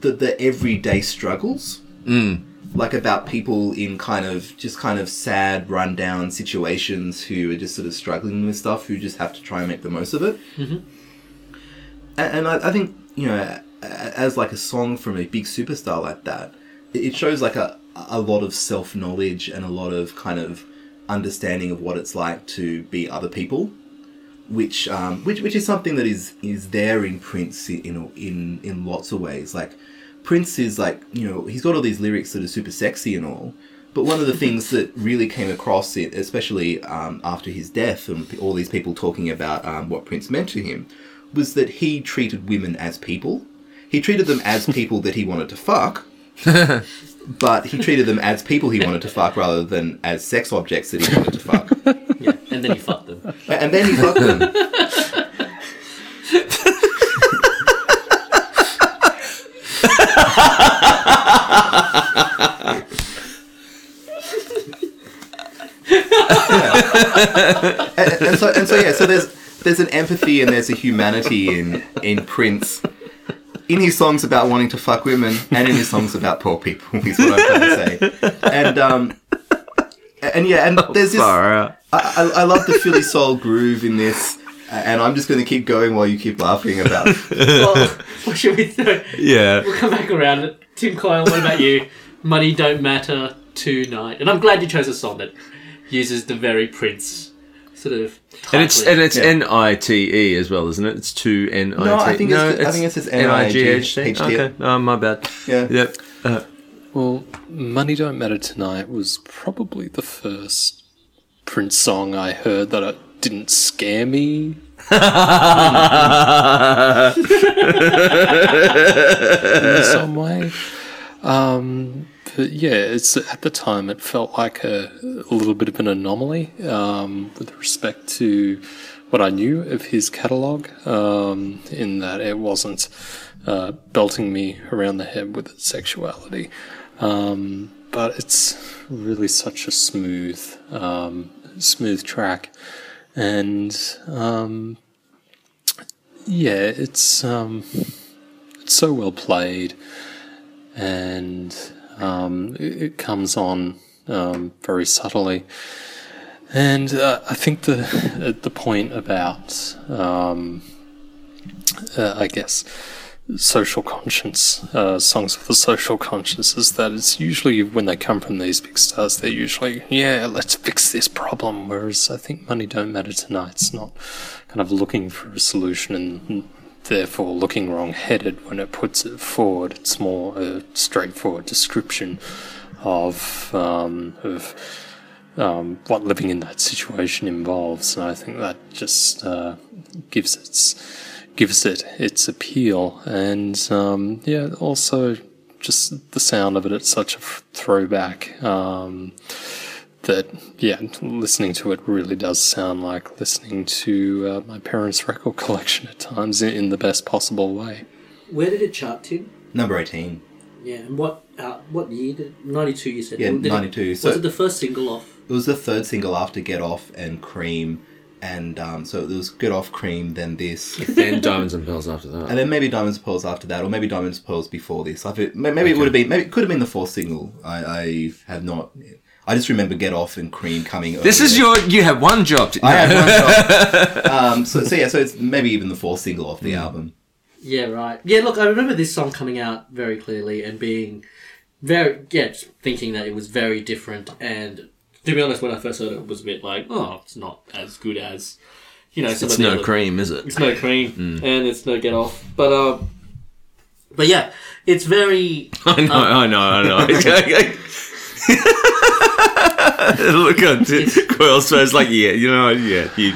the, the everyday struggles. Like about people in kind of just kind of sad rundown situations who are just sort of struggling with stuff who just have to try and make the most of it. Mm-hmm. and, and I, I think you know as like a song from a big superstar like that it shows like a, a lot of self-knowledge and a lot of kind of understanding of what it's like to be other people which um, which which is something that is is there in Prince in in in lots of ways. Like Prince is like you know he's got all these lyrics that are super sexy and all, but one of the things that really came across it, especially um, after his death and all these people talking about um, what Prince meant to him, was that he treated women as people. He treated them as people that he wanted to fuck. But he treated them as people he wanted to fuck rather than as sex objects that he wanted to fuck. Yeah, and then you fuck them. And then he fucked them. and, and so and so yeah, so there's there's an empathy and there's a humanity in in Prince. In his songs about wanting to fuck women, and in his songs about poor people, is what I'm trying to say. And um, and yeah, and there's this. I, I, I love the Philly soul groove in this, and I'm just going to keep going while you keep laughing about. well, what should we do? Yeah. We'll come back around. Tim Coyle, what about you? Money don't matter tonight. And I'm glad you chose a song that uses the very Prince sort of. And it's and it's Yeah. N I T E as well, isn't it? It's two N I T. No, I think it's- I think it says N-I-G-H-T. N-I-G-H-T. Okay, oh, my bad. Yeah. Yep. Uh, Well, Money Don't Matter Tonight was probably the first Prince song I heard that it didn't scare me. in some way. Um, but yeah, it's at the time it felt like a, a little bit of an anomaly um, with respect to what I knew of his catalogue, um, in that it wasn't uh, belting me around the head with its sexuality. Um, but it's really such a smooth, um, smooth track, and um, yeah, it's um, it's so well played, and um, it, it comes on um, very subtly. And uh, I think the the point about um, uh, I guess social conscience uh, songs with a social conscience is that it's usually when they come from these big stars they're usually yeah let's fix this problem whereas I think money don't matter tonight's not kind of looking for a solution and therefore looking wrong-headed when it puts it forward. It's more a straightforward description of um, of um, what living in that situation involves, and I think that just uh, gives its gives it its appeal, and um, yeah, also just the sound of it. It's such a f- throwback. Um, that yeah, listening to it really does sound like listening to uh, my parents' record collection at times in, in the best possible way. Where did it chart, Tim? Number 18. Yeah, and what uh, what year did 92 you said? Yeah, Did it- 92. was it the first single off? It was the third single after Get Off and Cream. And um, so it was Get Off, Cream, then this. then Diamonds and Pearls after that. And then maybe Diamonds and Pearls after that, or maybe Diamonds and Pearls before this. I feel, may- maybe it would have been, maybe it could have been the fourth single. I, I have not. I just remember Get Off and Cream coming. This is your. You have one job. To, I have one job. um, so, so yeah, so it's maybe even the fourth single off the album. Yeah, right. Yeah, look, I remember this song coming out very clearly and being very, yeah, just thinking that it was very different. And to be honest, when I first heard it, it was a bit like, oh, it's not as good as, you know, some It's of no other- cream, is it? It's no cream and it's no get off. But, um, but yeah, it's very. I know, I know, I know. look on Coyle's face, like yeah, you know, yeah. You,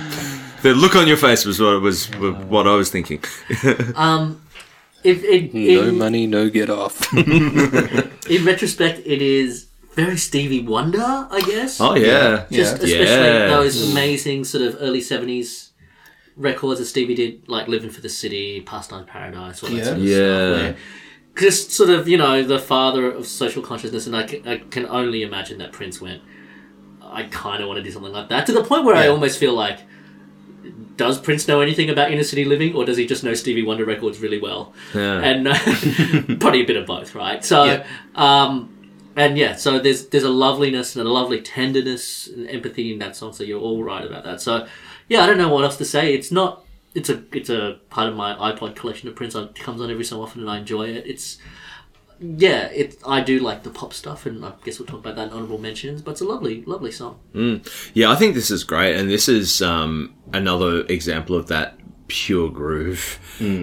the look on your face was what was what I was thinking. Um, if it, No in, money, no get off. in retrospect, it is very Stevie Wonder, I guess. Oh yeah, Just Yeah. especially Yeah. those amazing sort of early seventies records that Stevie did, like "Living for the City," "Pastime Paradise," all that Yeah. sort of Yeah. stuff. Where just sort of you know the father of social consciousness, and I can, I can only imagine that Prince went. I kind of want to do something like that to the point where I almost feel like. Does Prince know anything about inner city living, or does he just know Stevie Wonder records really well? Yeah. And uh, probably a bit of both, right? So, Yeah. um, and yeah, so there's there's a loveliness and a lovely tenderness and empathy in that song. So you're all right about that. So yeah, I don't know what else to say. It's not. It's a it's a part of my iPod collection of Prince. It comes on every so often, and I enjoy it. It's yeah, it. I do like the pop stuff, and I guess we'll talk about that in honorable mentions. But it's a lovely, lovely song. Yeah, I think this is great, and this is um, another example of that pure groove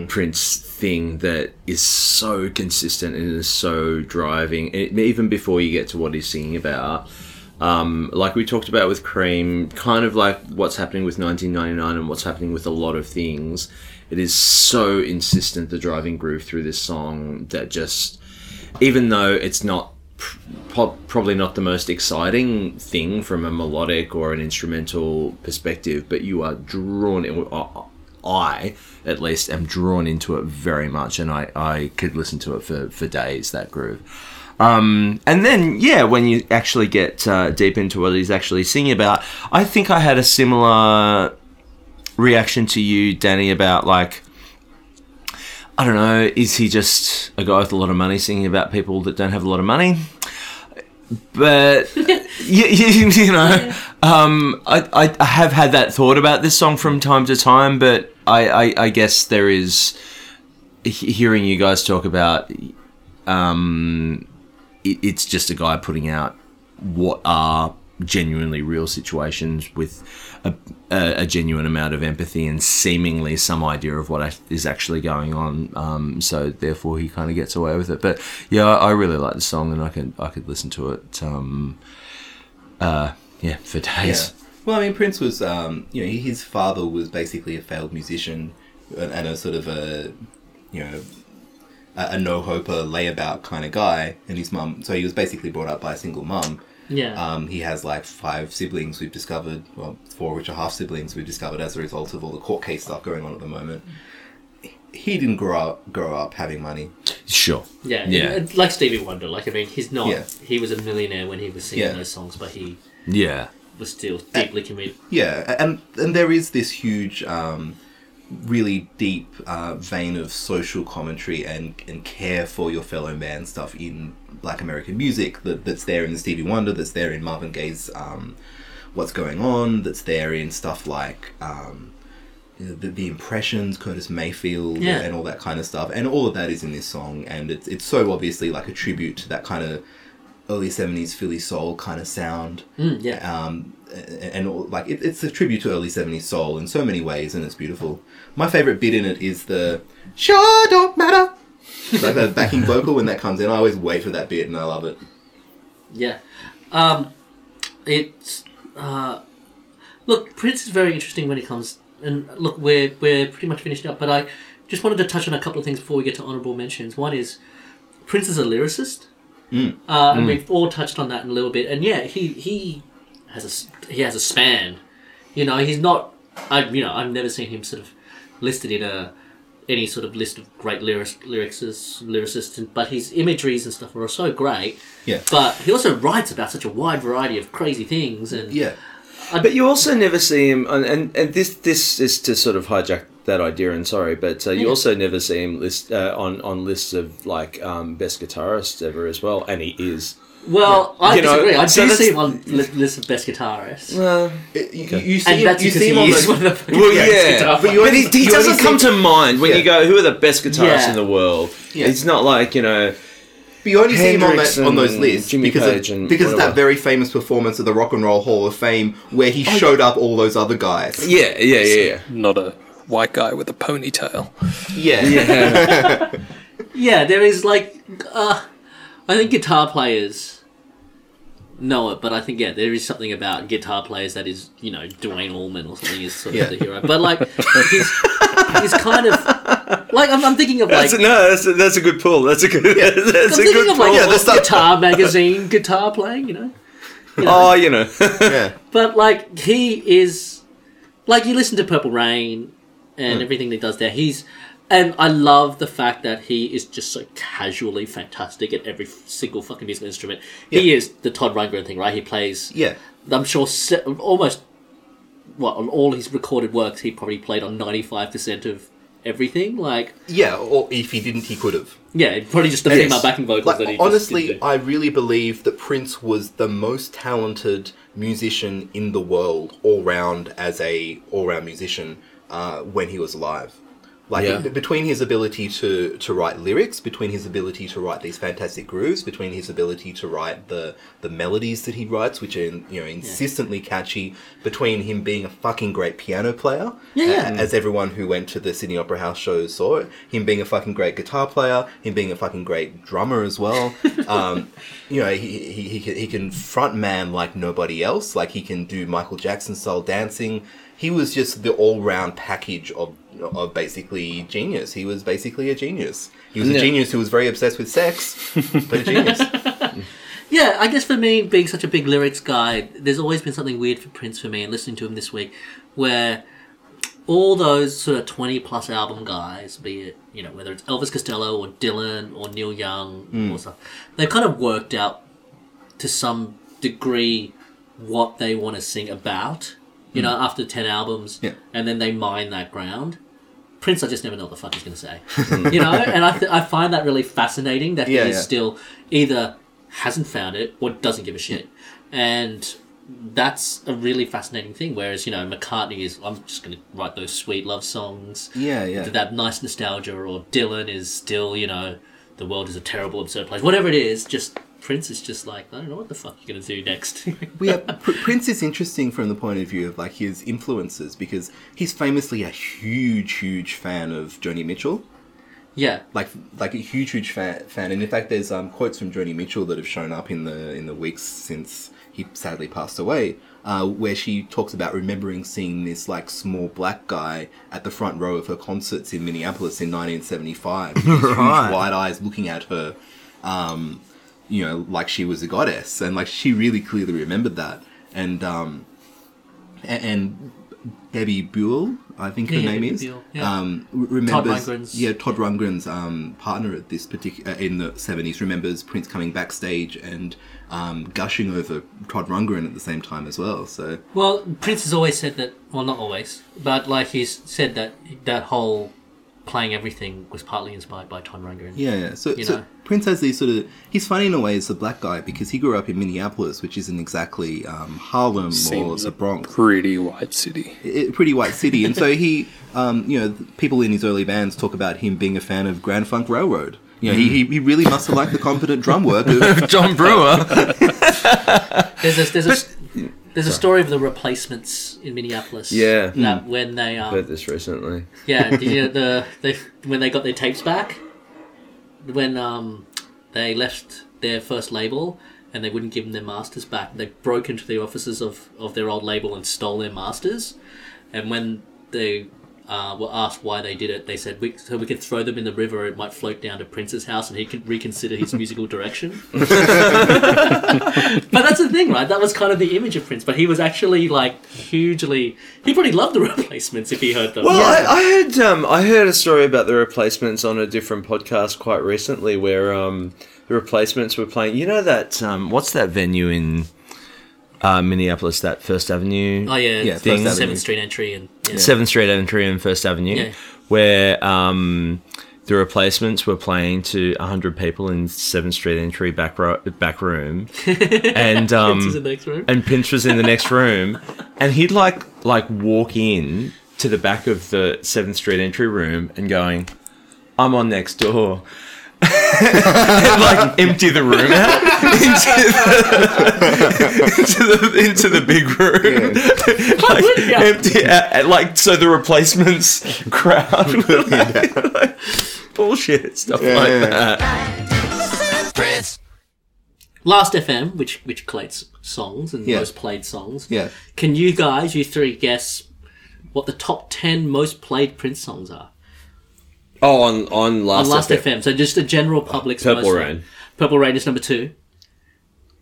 Prince thing that is so consistent and is so driving. And even before you get to what he's singing about, um, like we talked about with Cream, kind of like what's happening with 1999 and what's happening with a lot of things. It is so insistent the driving groove through this song that just, even though it's not pr- probably not the most exciting thing from a melodic or an instrumental perspective, but you are drawn I, at least, am drawn into it very much, and I, I could listen to it for, for days, that groove. Um, and then, yeah, when you actually get uh, deep into what he's actually singing about, I think I had a similar reaction to you, Danny, about like. I don't know. Is he just a guy with a lot of money singing about people that don't have a lot of money? But you, you, you know, um, I, I, have had that thought about this song from time to time, but I, I, I guess there is hearing you guys talk about um, it, it's just a guy putting out what are genuinely real situations with a, a, genuine amount of empathy and seemingly some idea of what is actually going on. Um, so therefore, he kind of gets away with it. But yeah, I, I really like the song, and I could I could listen to it. Um, uh, yeah, for days. Yeah. Well, I mean, Prince was, um, you know, his father was basically a failed musician and, a sort of a, you know, a, a no-hoper layabout kind of guy. And his mum, so he was basically brought up by a single mum. Yeah. Um, he has like five siblings we've discovered, well, four which are half siblings we've discovered as a result of all the court case stuff going on at the moment. He didn't grow up grow up having money. Sure. yeah. Yeah. It's Like Stevie Wonder. Like I mean, he's not. Yeah. He was a millionaire when he was singing Yeah. those songs, but he Yeah. was still deeply committed. Yeah, and and there is this huge, um, really deep uh, vein of social commentary and and care for your fellow man stuff in Black American music that, that's there in the Stevie Wonder, that's there in Marvin Gaye's um, "What's Going On," that's there in stuff like. Um, the, the impressions, Curtis Mayfield, Yeah. and all that kind of stuff, and all of that is in this song, and it's it's so obviously like a tribute to that kind of early '70s Philly soul kind of sound Mm, yeah. um, and, like it, it's a tribute to early 70s soul in so many ways and it's beautiful my favorite bit in it is the sure don't matter like the backing vocal when that comes in i always wait for that bit and i love it Yeah. Um, it's uh, look, Prince is very interesting when it comes. And look, we're we're pretty much finished up, but I just wanted to touch on a couple of things before we get to honorable mentions. One is Prince is a lyricist, uh, and we've all touched on that in a little bit. And yeah, he he has a he has a span. You know, he's not. I you know I've never seen him sort of listed in a any sort of list of great lyric, lyricists, lyricists, but his imageries and stuff are so great. Yeah. But he also writes about such a wide variety of crazy things, and yeah But you also never see him, and, and, and this this is to sort of hijack that idea. And sorry, but uh, you Yeah. also never see him list uh, on on lists of like um, best guitarists ever as well, and he is. Well, I You know, disagree. I do that's- see him on li- list of best guitarists. It- you, you see and him, that's you see him on is the, one of the well, Yeah, yeah, guitar but, you he, he doesn't come to mind when you go, "Who are the best guitarists Yeah. in the world?" Yeah. It's not like you know. but you only see him on, that, on those lists Jimmy because Page of, and because of that very famous performance at the Rock and Roll Hall of Fame where he showed up all those other guys. Yeah, yeah, yeah, yeah. Not a white guy with a ponytail. Yeah, yeah. Yeah, there is like, uh, I think guitar players know it, but I think yeah, there is something about guitar players that is you know Duane Allman or something is sort of Yeah. the hero. But like, he's, he's kind of like I'm, I'm thinking of like. That's a, no, that's a, that's a good pull. That's a good. That's I'm a thinking good of like pull. Yeah, the stuff- guitar magazine, guitar playing, you know. oh, you know. yeah. But like he is, like you listen to Purple Rain and mm. everything that he does there. He's, and I love the fact that he is just so casually fantastic at every single fucking musical instrument. He is the Todd Rundgren thing, right? He plays. Yeah. I'm sure se- almost. What on all his recorded works, he probably played on ninety five percent of everything. Like, Yeah, or if he didn't, he could have. yeah, probably just the Yes. female backing vocals Like, that he honestly. I really believe that Prince was the most talented musician in the world, all round as a all round musician uh, when he was alive. Like Yeah. between his ability to to write lyrics, between his ability to write these fantastic grooves, between his ability to write the the melodies that he writes, which are you know insistently catchy, between him being a fucking great piano player, Yeah, yeah. as everyone who went to the Sydney Opera House shows saw it, him being a fucking great guitar player, him being a fucking great drummer as well. um, you know, he, he, he, he can front man like nobody else. Like he can do Michael Jackson style dancing. He was just the all round package of of basically genius. He was basically a genius. He was a Yeah. genius who was very obsessed with sex, but a genius. Yeah, I guess for me, being such a big lyrics guy, there's always been something weird for Prince for me, and listening to him this week, where all those sort of 20 plus album guys, be it, you know, whether it's Elvis Costello or Dylan or Neil Young hmm. or stuff, they've kind of worked out to some degree what they want to sing about You know, hmm. after ten albums, Yeah. and then they mine that ground. Prince, I just never know what the fuck he's going to say. Hmm. you know, and I, th- I find that really fascinating that Yeah, he is yeah. still either hasn't found it or doesn't give a shit, hmm. and that's a really fascinating thing. Whereas you know McCartney is, I'm just going to write those sweet love songs Yeah, yeah. that nice nostalgia, or Dylan is still, you know, the world is a terrible, absurd place. Whatever it is, just Prince is just like, I don't know what the fuck you're gonna do next. Well, yeah, Pr- Prince is interesting from the point of view of like his influences because he's famously a huge, huge fan of Joni Mitchell. yeah, Like, like a huge, huge fan. fan. And in fact, there's um, quotes from Joni Mitchell that have shown up in the in the weeks since he sadly passed away, uh, where she talks about remembering seeing this like small black guy at the front row of her concerts in Minneapolis in 1975, with these huge wide eyes looking at her. Um, you know, like she was a goddess, and like she really clearly remembered that. And um, a- and Bebe Buell, I think Yeah, her yeah, name Bebe is, Buell, yeah. um, remembers, Rundgren's- yeah, Todd Rundgren's um, partner at this particular in the seventies remembers Prince coming backstage and um, gushing over Todd Rundgren at the same time as well. So Well, Prince has always said that. Well, not always, but like he's said that that whole playing everything was partly inspired by Todd Rundgren. yeah, yeah. So, You so know. Prince has these sort of he's funny in a way as a black guy because he grew up in Minneapolis, which isn't exactly um, Harlem or the Bronx. Pretty white city. a pretty white city, and so he, um, you know, people in his early bands talk about him being a fan of Grand Funk Railroad. You know, he, he, he really must have liked the competent drum work of Don Brewer. There's a, there's a there's a story of the replacements in Minneapolis. Yeah. that when they um, Heard this recently. Yeah, did you know the they when they got their tapes back? When um they left their first label and they wouldn't give them their masters back, they broke into the offices of, of their old label and stole their masters. And when they uh, were asked why they did it, they said, we, "So we could throw them in the river. It might float down to Prince's house, and he could reconsider his musical direction." but that's the thing, right? That was kind of the image of Prince. But he was actually like hugely. He probably loved the replacements if he heard them. Well, I, I heard um, I heard a story about the replacements on a different podcast quite recently, where um, the replacements were playing. You know that um, what's that venue in uh, Minneapolis? That First Avenue, Oh yeah, Yeah, Seventh Street entry and yeah. Seventh Street Entry and First Avenue, Yeah. where um, the replacements were playing to hundred people in Seventh Street Entry back ro- back room, and um, Prince is in the next room. and Prince was in the next room, and he'd like like walk in to the back of the Seventh Street entry room and going, "I'm on next door." And like empty the room out into the, into the, into the big room, like Yeah. empty out, like so the replacements crowd were like, like, bullshit stuff like yeah. that. Prince. Last FM, which which collates songs and Yeah. most played songs. Yeah. Can you guys, you three, guess what the top ten most played Prince songs are Oh, on on on last, Last FM. FM? So just the general public's Purple most Rain. Purple Rain is number two.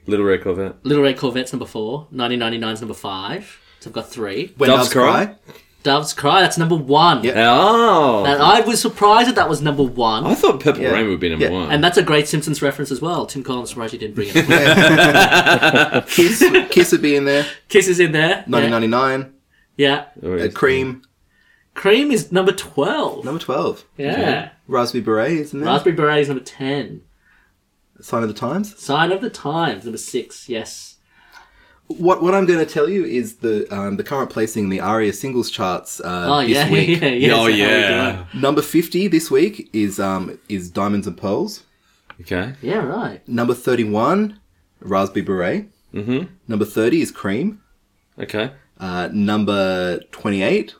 Little Red Corvette. Little Red Corvette's number four. 1999 is number five. So I've got three. When Doves Doves Cry? Cry. Doves Cry, that's number one. Yeah. Oh, And I was surprised that that was number one. I thought Purple Yeah. Rain would be number Yeah. one. and that's a great Simpsons reference as well. Tim Coyle's surprised you didn't bring it up. Kiss, Kiss would be in there. Kiss is in there. Yeah. 1999. yeah. Oh, Uh, yes. Cream. Cream is number 12. Number 12. Yeah. Raspberry Beret, isn't there? Raspberry Beret is number 10. Sign of the Times. Sign of the Times, number 6. Yes. What what I'm going to tell you is the um, the current placing in the ARIA singles charts uh, Oh, this yeah. week. yeah, yeah. oh so yeah. Number 50 this week is um is Diamonds and Pearls. Okay. Yeah, right. Number 31, Raspberry Beret. Mm-hmm. Number 30 is Cream. Okay. Uh, number 28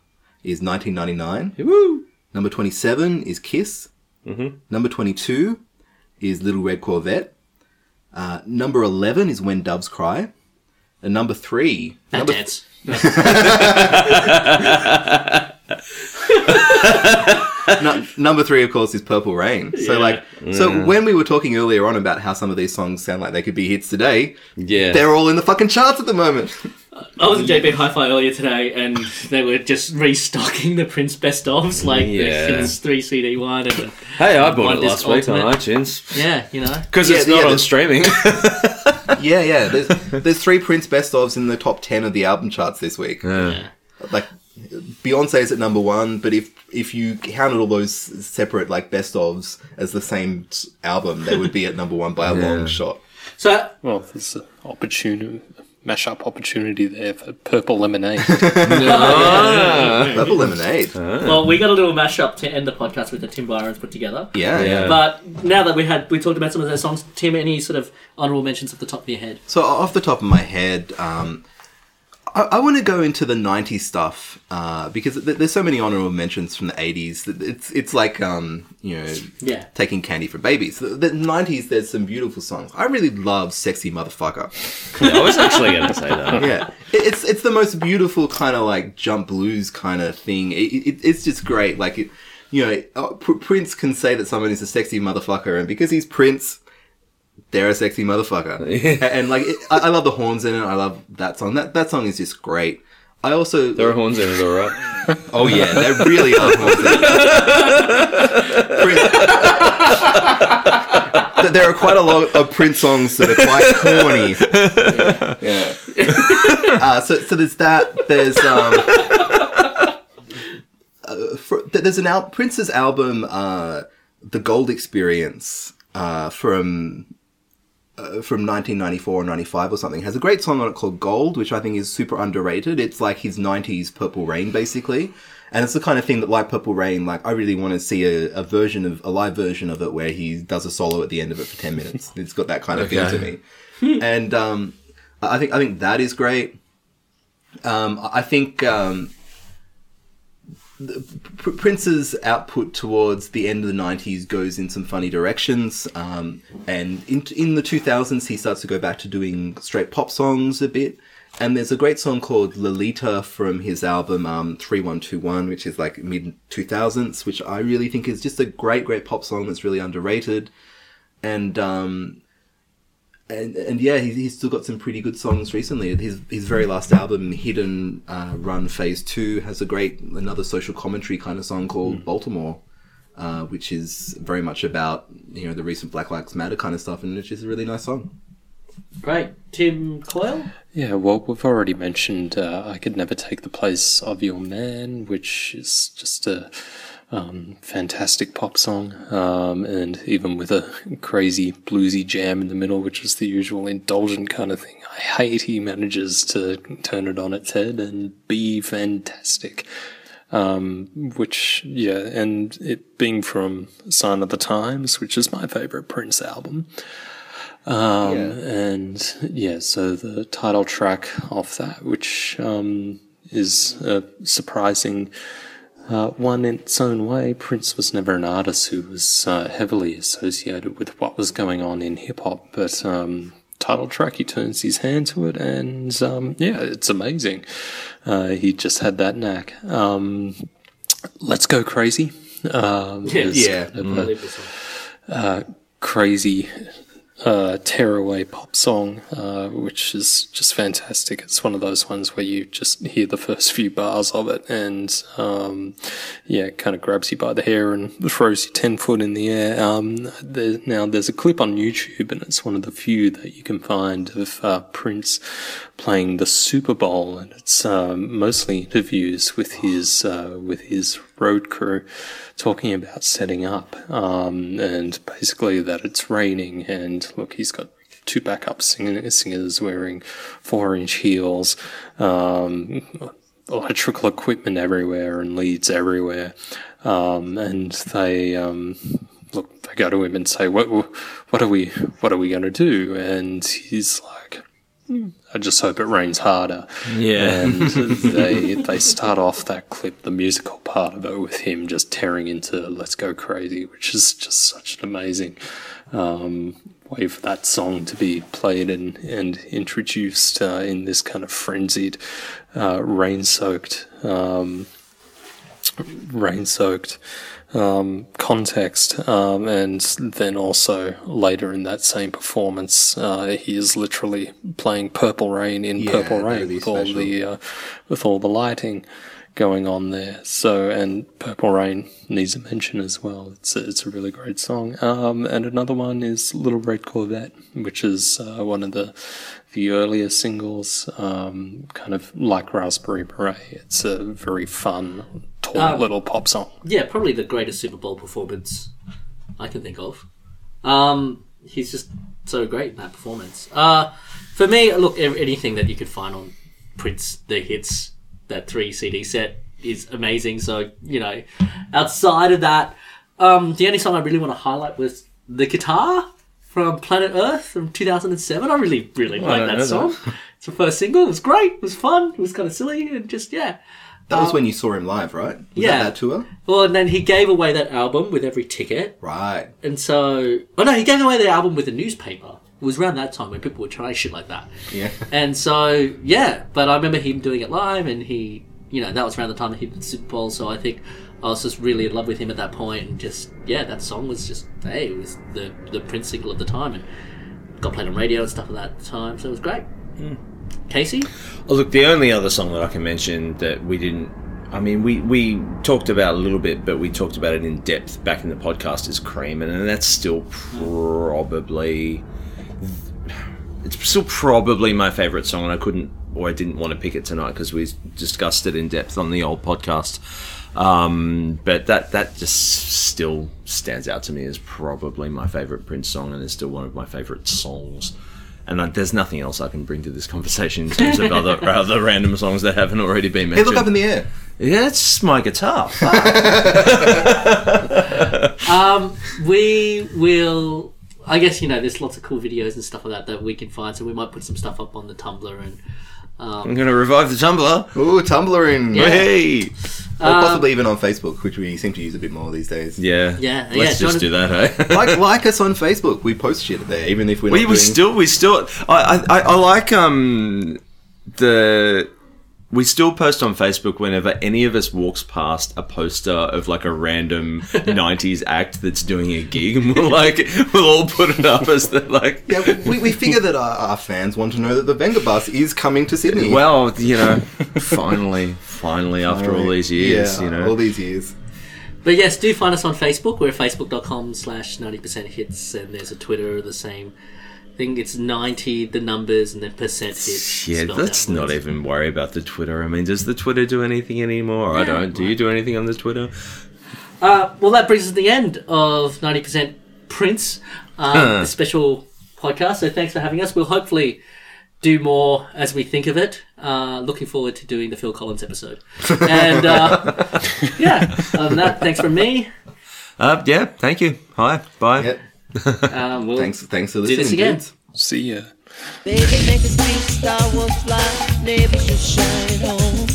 is 1999. Woo. Number 27 is Kiss. Mhm. Number 22 is Little Red Corvette. Uh, number 11 is When Doves Cry. And number 3... That Number, dance. nu- number 3, of course, is Purple Rain. So, Yeah. like, so when we were talking earlier on about how some of these songs sound like they could be hits today, Yeah. they're all in the fucking charts at the moment. I was at JB Hi-Fi earlier today, and they were just restocking the Prince best ofs, like Yeah. the Kiss three CD one, and the, hey, I bought One it last disc week on iTunes yeah, you know, because Yeah, it's yeah, not on streaming. Yeah, yeah. There's there's three Prince best ofs in the top ten of the album charts this week. Yeah. Like Beyonce is at number one, but if if you counted all those separate like best ofs as the same album, they would be at number one by a long shot. So Well, it's an opportunity, mash-up opportunity there for Purple Lemonade. Purple Lemonade. well, we got a little mashup to end the podcast with the Tim Byron's put together. Yeah, yeah. But now that we had we talked about some of those songs, Tim, any sort of honorable mentions off the top of your head? So off the top of my head, um, I, I want to go into the '90s stuff uh, because th- there's so many honorable mentions from the '80s. It's it's like um, you know Yeah. taking candy from babies. The, the '90s, there's some beautiful songs. I really love "Sexy Motherfucker." I was actually going to say that. yeah, It- it's it's the most beautiful kind of like jump blues kind of thing. It, it, it's just great. Like it, you know, uh, Pr- Prince can say that someone is a sexy motherfucker, and because he's Prince, they're a sexy motherfucker. and, like, it, I, I love the horns in it. I love that song. That that song is just great. I also There are horns in it, alright. Oh yeah, there really are horns in it. Prince- there are quite a lot of Prince songs that are quite corny. Yeah. Uh, so, so there's that. There's um. Uh, for, there's an al- Prince's album, uh, "The Gold Experience," uh, from uh, from 1994 or 95 or something has a great song on it called Gold, which I think is super underrated. It's like his 90s Purple Rain, basically. And it's the kind of thing that, like Purple Rain, like I really want to see a, a version of a live version of it where he does a solo at the end of it for 10 minutes. It's got that kind of feel to me. and um, I think I think that is great. Um, I think um, Prince's output towards the end of the 90s goes in some funny directions. Um, and in, in the 2000s, he starts to go back to doing straight pop songs a bit. And there's a great song called Lolita from his album um, 3121, which is like mid 2000s, which I really think is just a great, great pop song that's really underrated. And um, and and yeah, he's, he's still got some pretty good songs recently. His his very last album, Hit n uh, Run Phase Two, has a great another social commentary kind of song called Baltimore, uh, which is very much about you know the recent Black Lives Matter kind of stuff, and which is a really nice song. Great. Tim Coyle? Yeah, well, we've already mentioned uh, I Could Never Take the Place of Your Man, which is just a um, fantastic pop song, um, and even with a crazy bluesy jam in the middle, which is the usual indulgent kind of thing. I hate he manages to turn it on its head and be fantastic. Um, which, yeah, and it being from Sign of the Times, which is my favorite Prince album. Um, and yeah, so the title track of that, which um, is a surprising uh, one in its own way. Prince was never an artist who was uh, heavily associated with what was going on in hip hop, but um, title track, he turns his hand to it, and um, yeah, it's amazing. Uh, he just had that knack. Um, Let's go crazy. Um, is Yeah. kind of a- one. crazy uh, tearaway pop song, uh, which is just fantastic. It's one of those ones where you just hear the first few bars of it and, um, yeah, kind of grabs you by the hair and throws you 10 foot in the air. Um, there, now, there's a clip on YouTube, and it's one of the few that you can find of uh, Prince playing the Super Bowl, and it's um, mostly interviews with his uh, with his road crew, talking about setting up, um, and basically that it's raining, and look, he's got two backup sing- singers wearing four inch heels. Um, electrical equipment everywhere and leads everywhere, um, and they um, look. They go to him and say, "What, what are we, what are we going to do?" And he's like, I just hope it rains harder. Yeah. And they they start off that clip, the musical part of it, with him just tearing into "Let's Go Crazy," which is just such an amazing um, way for that song to be played and and introduced uh, in this kind of frenzied, uh, rain-soaked, um, rain-soaked um, context, um, and then also later in that same performance, uh, he is literally playing "Purple Rain" in Yeah, "Purple Rain" with all the uh, with all the lighting going on there. So, and Purple Rain needs a mention as well. It's a, it's a really great song. Um, and another one is Little Red Corvette, which is uh, one of the the earlier singles, um, kind of like Raspberry Beret. It's a very fun, tall Um, little pop song. Yeah, probably the greatest Super Bowl performance I can think of. Um, he's just so great in that performance. Uh, for me, look, anything that you could find on Prince, the hits, that three CD set is amazing. So, you know, outside of that, um, the only song I really want to highlight was the guitar from Planet Earth from 2007. I really, really like don't that song. It's the first single. It was great. It was fun. It was kind of silly and just, yeah. That was um, when you saw him live, right? Was yeah. That, that tour? Well, and then he gave away that album with every ticket. Right. And so, oh no, he gave away the album with a newspaper. It was around that time when people were trying shit like that. Yeah. And so, yeah, but I remember him doing it live, and he, you know, that was around the time that he did the Super Bowl. So I think I was just really in love with him at that point, and just yeah, that song was just hey, it was the the Prince single of the time, and got played on radio and stuff at that time, so it was great. Hmm. Casey, Oh, look, the only other song that I can mention that we didn't. I mean, we, we talked about a little bit, but we talked about it in depth back in the podcast is Cream, and that's still probably. It's still probably my favourite song, and I couldn't or I didn't want to pick it tonight because we discussed it in depth on the old podcast. Um, but that that just still stands out to me as probably my favourite Prince song, and is still one of my favourite songs. And I, there's nothing else I can bring to this conversation in terms of other other random songs that haven't already been Hey, mentioned. look up in the air. yeah, it's my guitar. we will. I guess you know there's lots of cool videos and stuff like that that we can find, so we might put some stuff up on the Tumblr and I'm gonna revive the Tumblr. Ooh, Tumblr in. Yeah. Hey, Or possibly even on Facebook, which we seem to use a bit more these days. yeah, Yeah, Let's yeah, just Jonathan- do that, hey. like, like us on Facebook. We post shit there, even if we're not we, we doing... still we still I, I I like um the we still post on Facebook whenever any of us walks past a poster of like a random '90s act that's doing a gig, and we'll like we'll all put it up as the like. Yeah, we, we figure that our, our fans want to know that the Venga Bus is coming to Sydney. Well, you know, finally, finally, after all these years, yeah, you know, all these years. But yes, do find us on Facebook. We're facebook.com slash 90% hits, and there's a Twitter, the same thing. It's 90, the numbers, and then percent hits. Yeah, let's not words. even worry about the Twitter. I mean, does the Twitter do anything anymore? I don't. Do you do anything on the Twitter? Uh, well, that brings us to the end of 90% Prince, um, a special podcast. So thanks for having us. We'll hopefully do more as we think of it. Uh, looking forward to doing the Phil Collins episode. And uh, yeah, other than that, thanks from me. Uh, yeah. Thank you. Hi. Bye. Yep. Um, we'll Thanks, thanks for do listening. this again. dudes. See ya. Baby, make us be Star Wars fly, neighbor should shine home.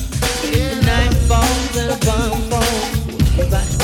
If the night falls and a bomb falls, we'll be right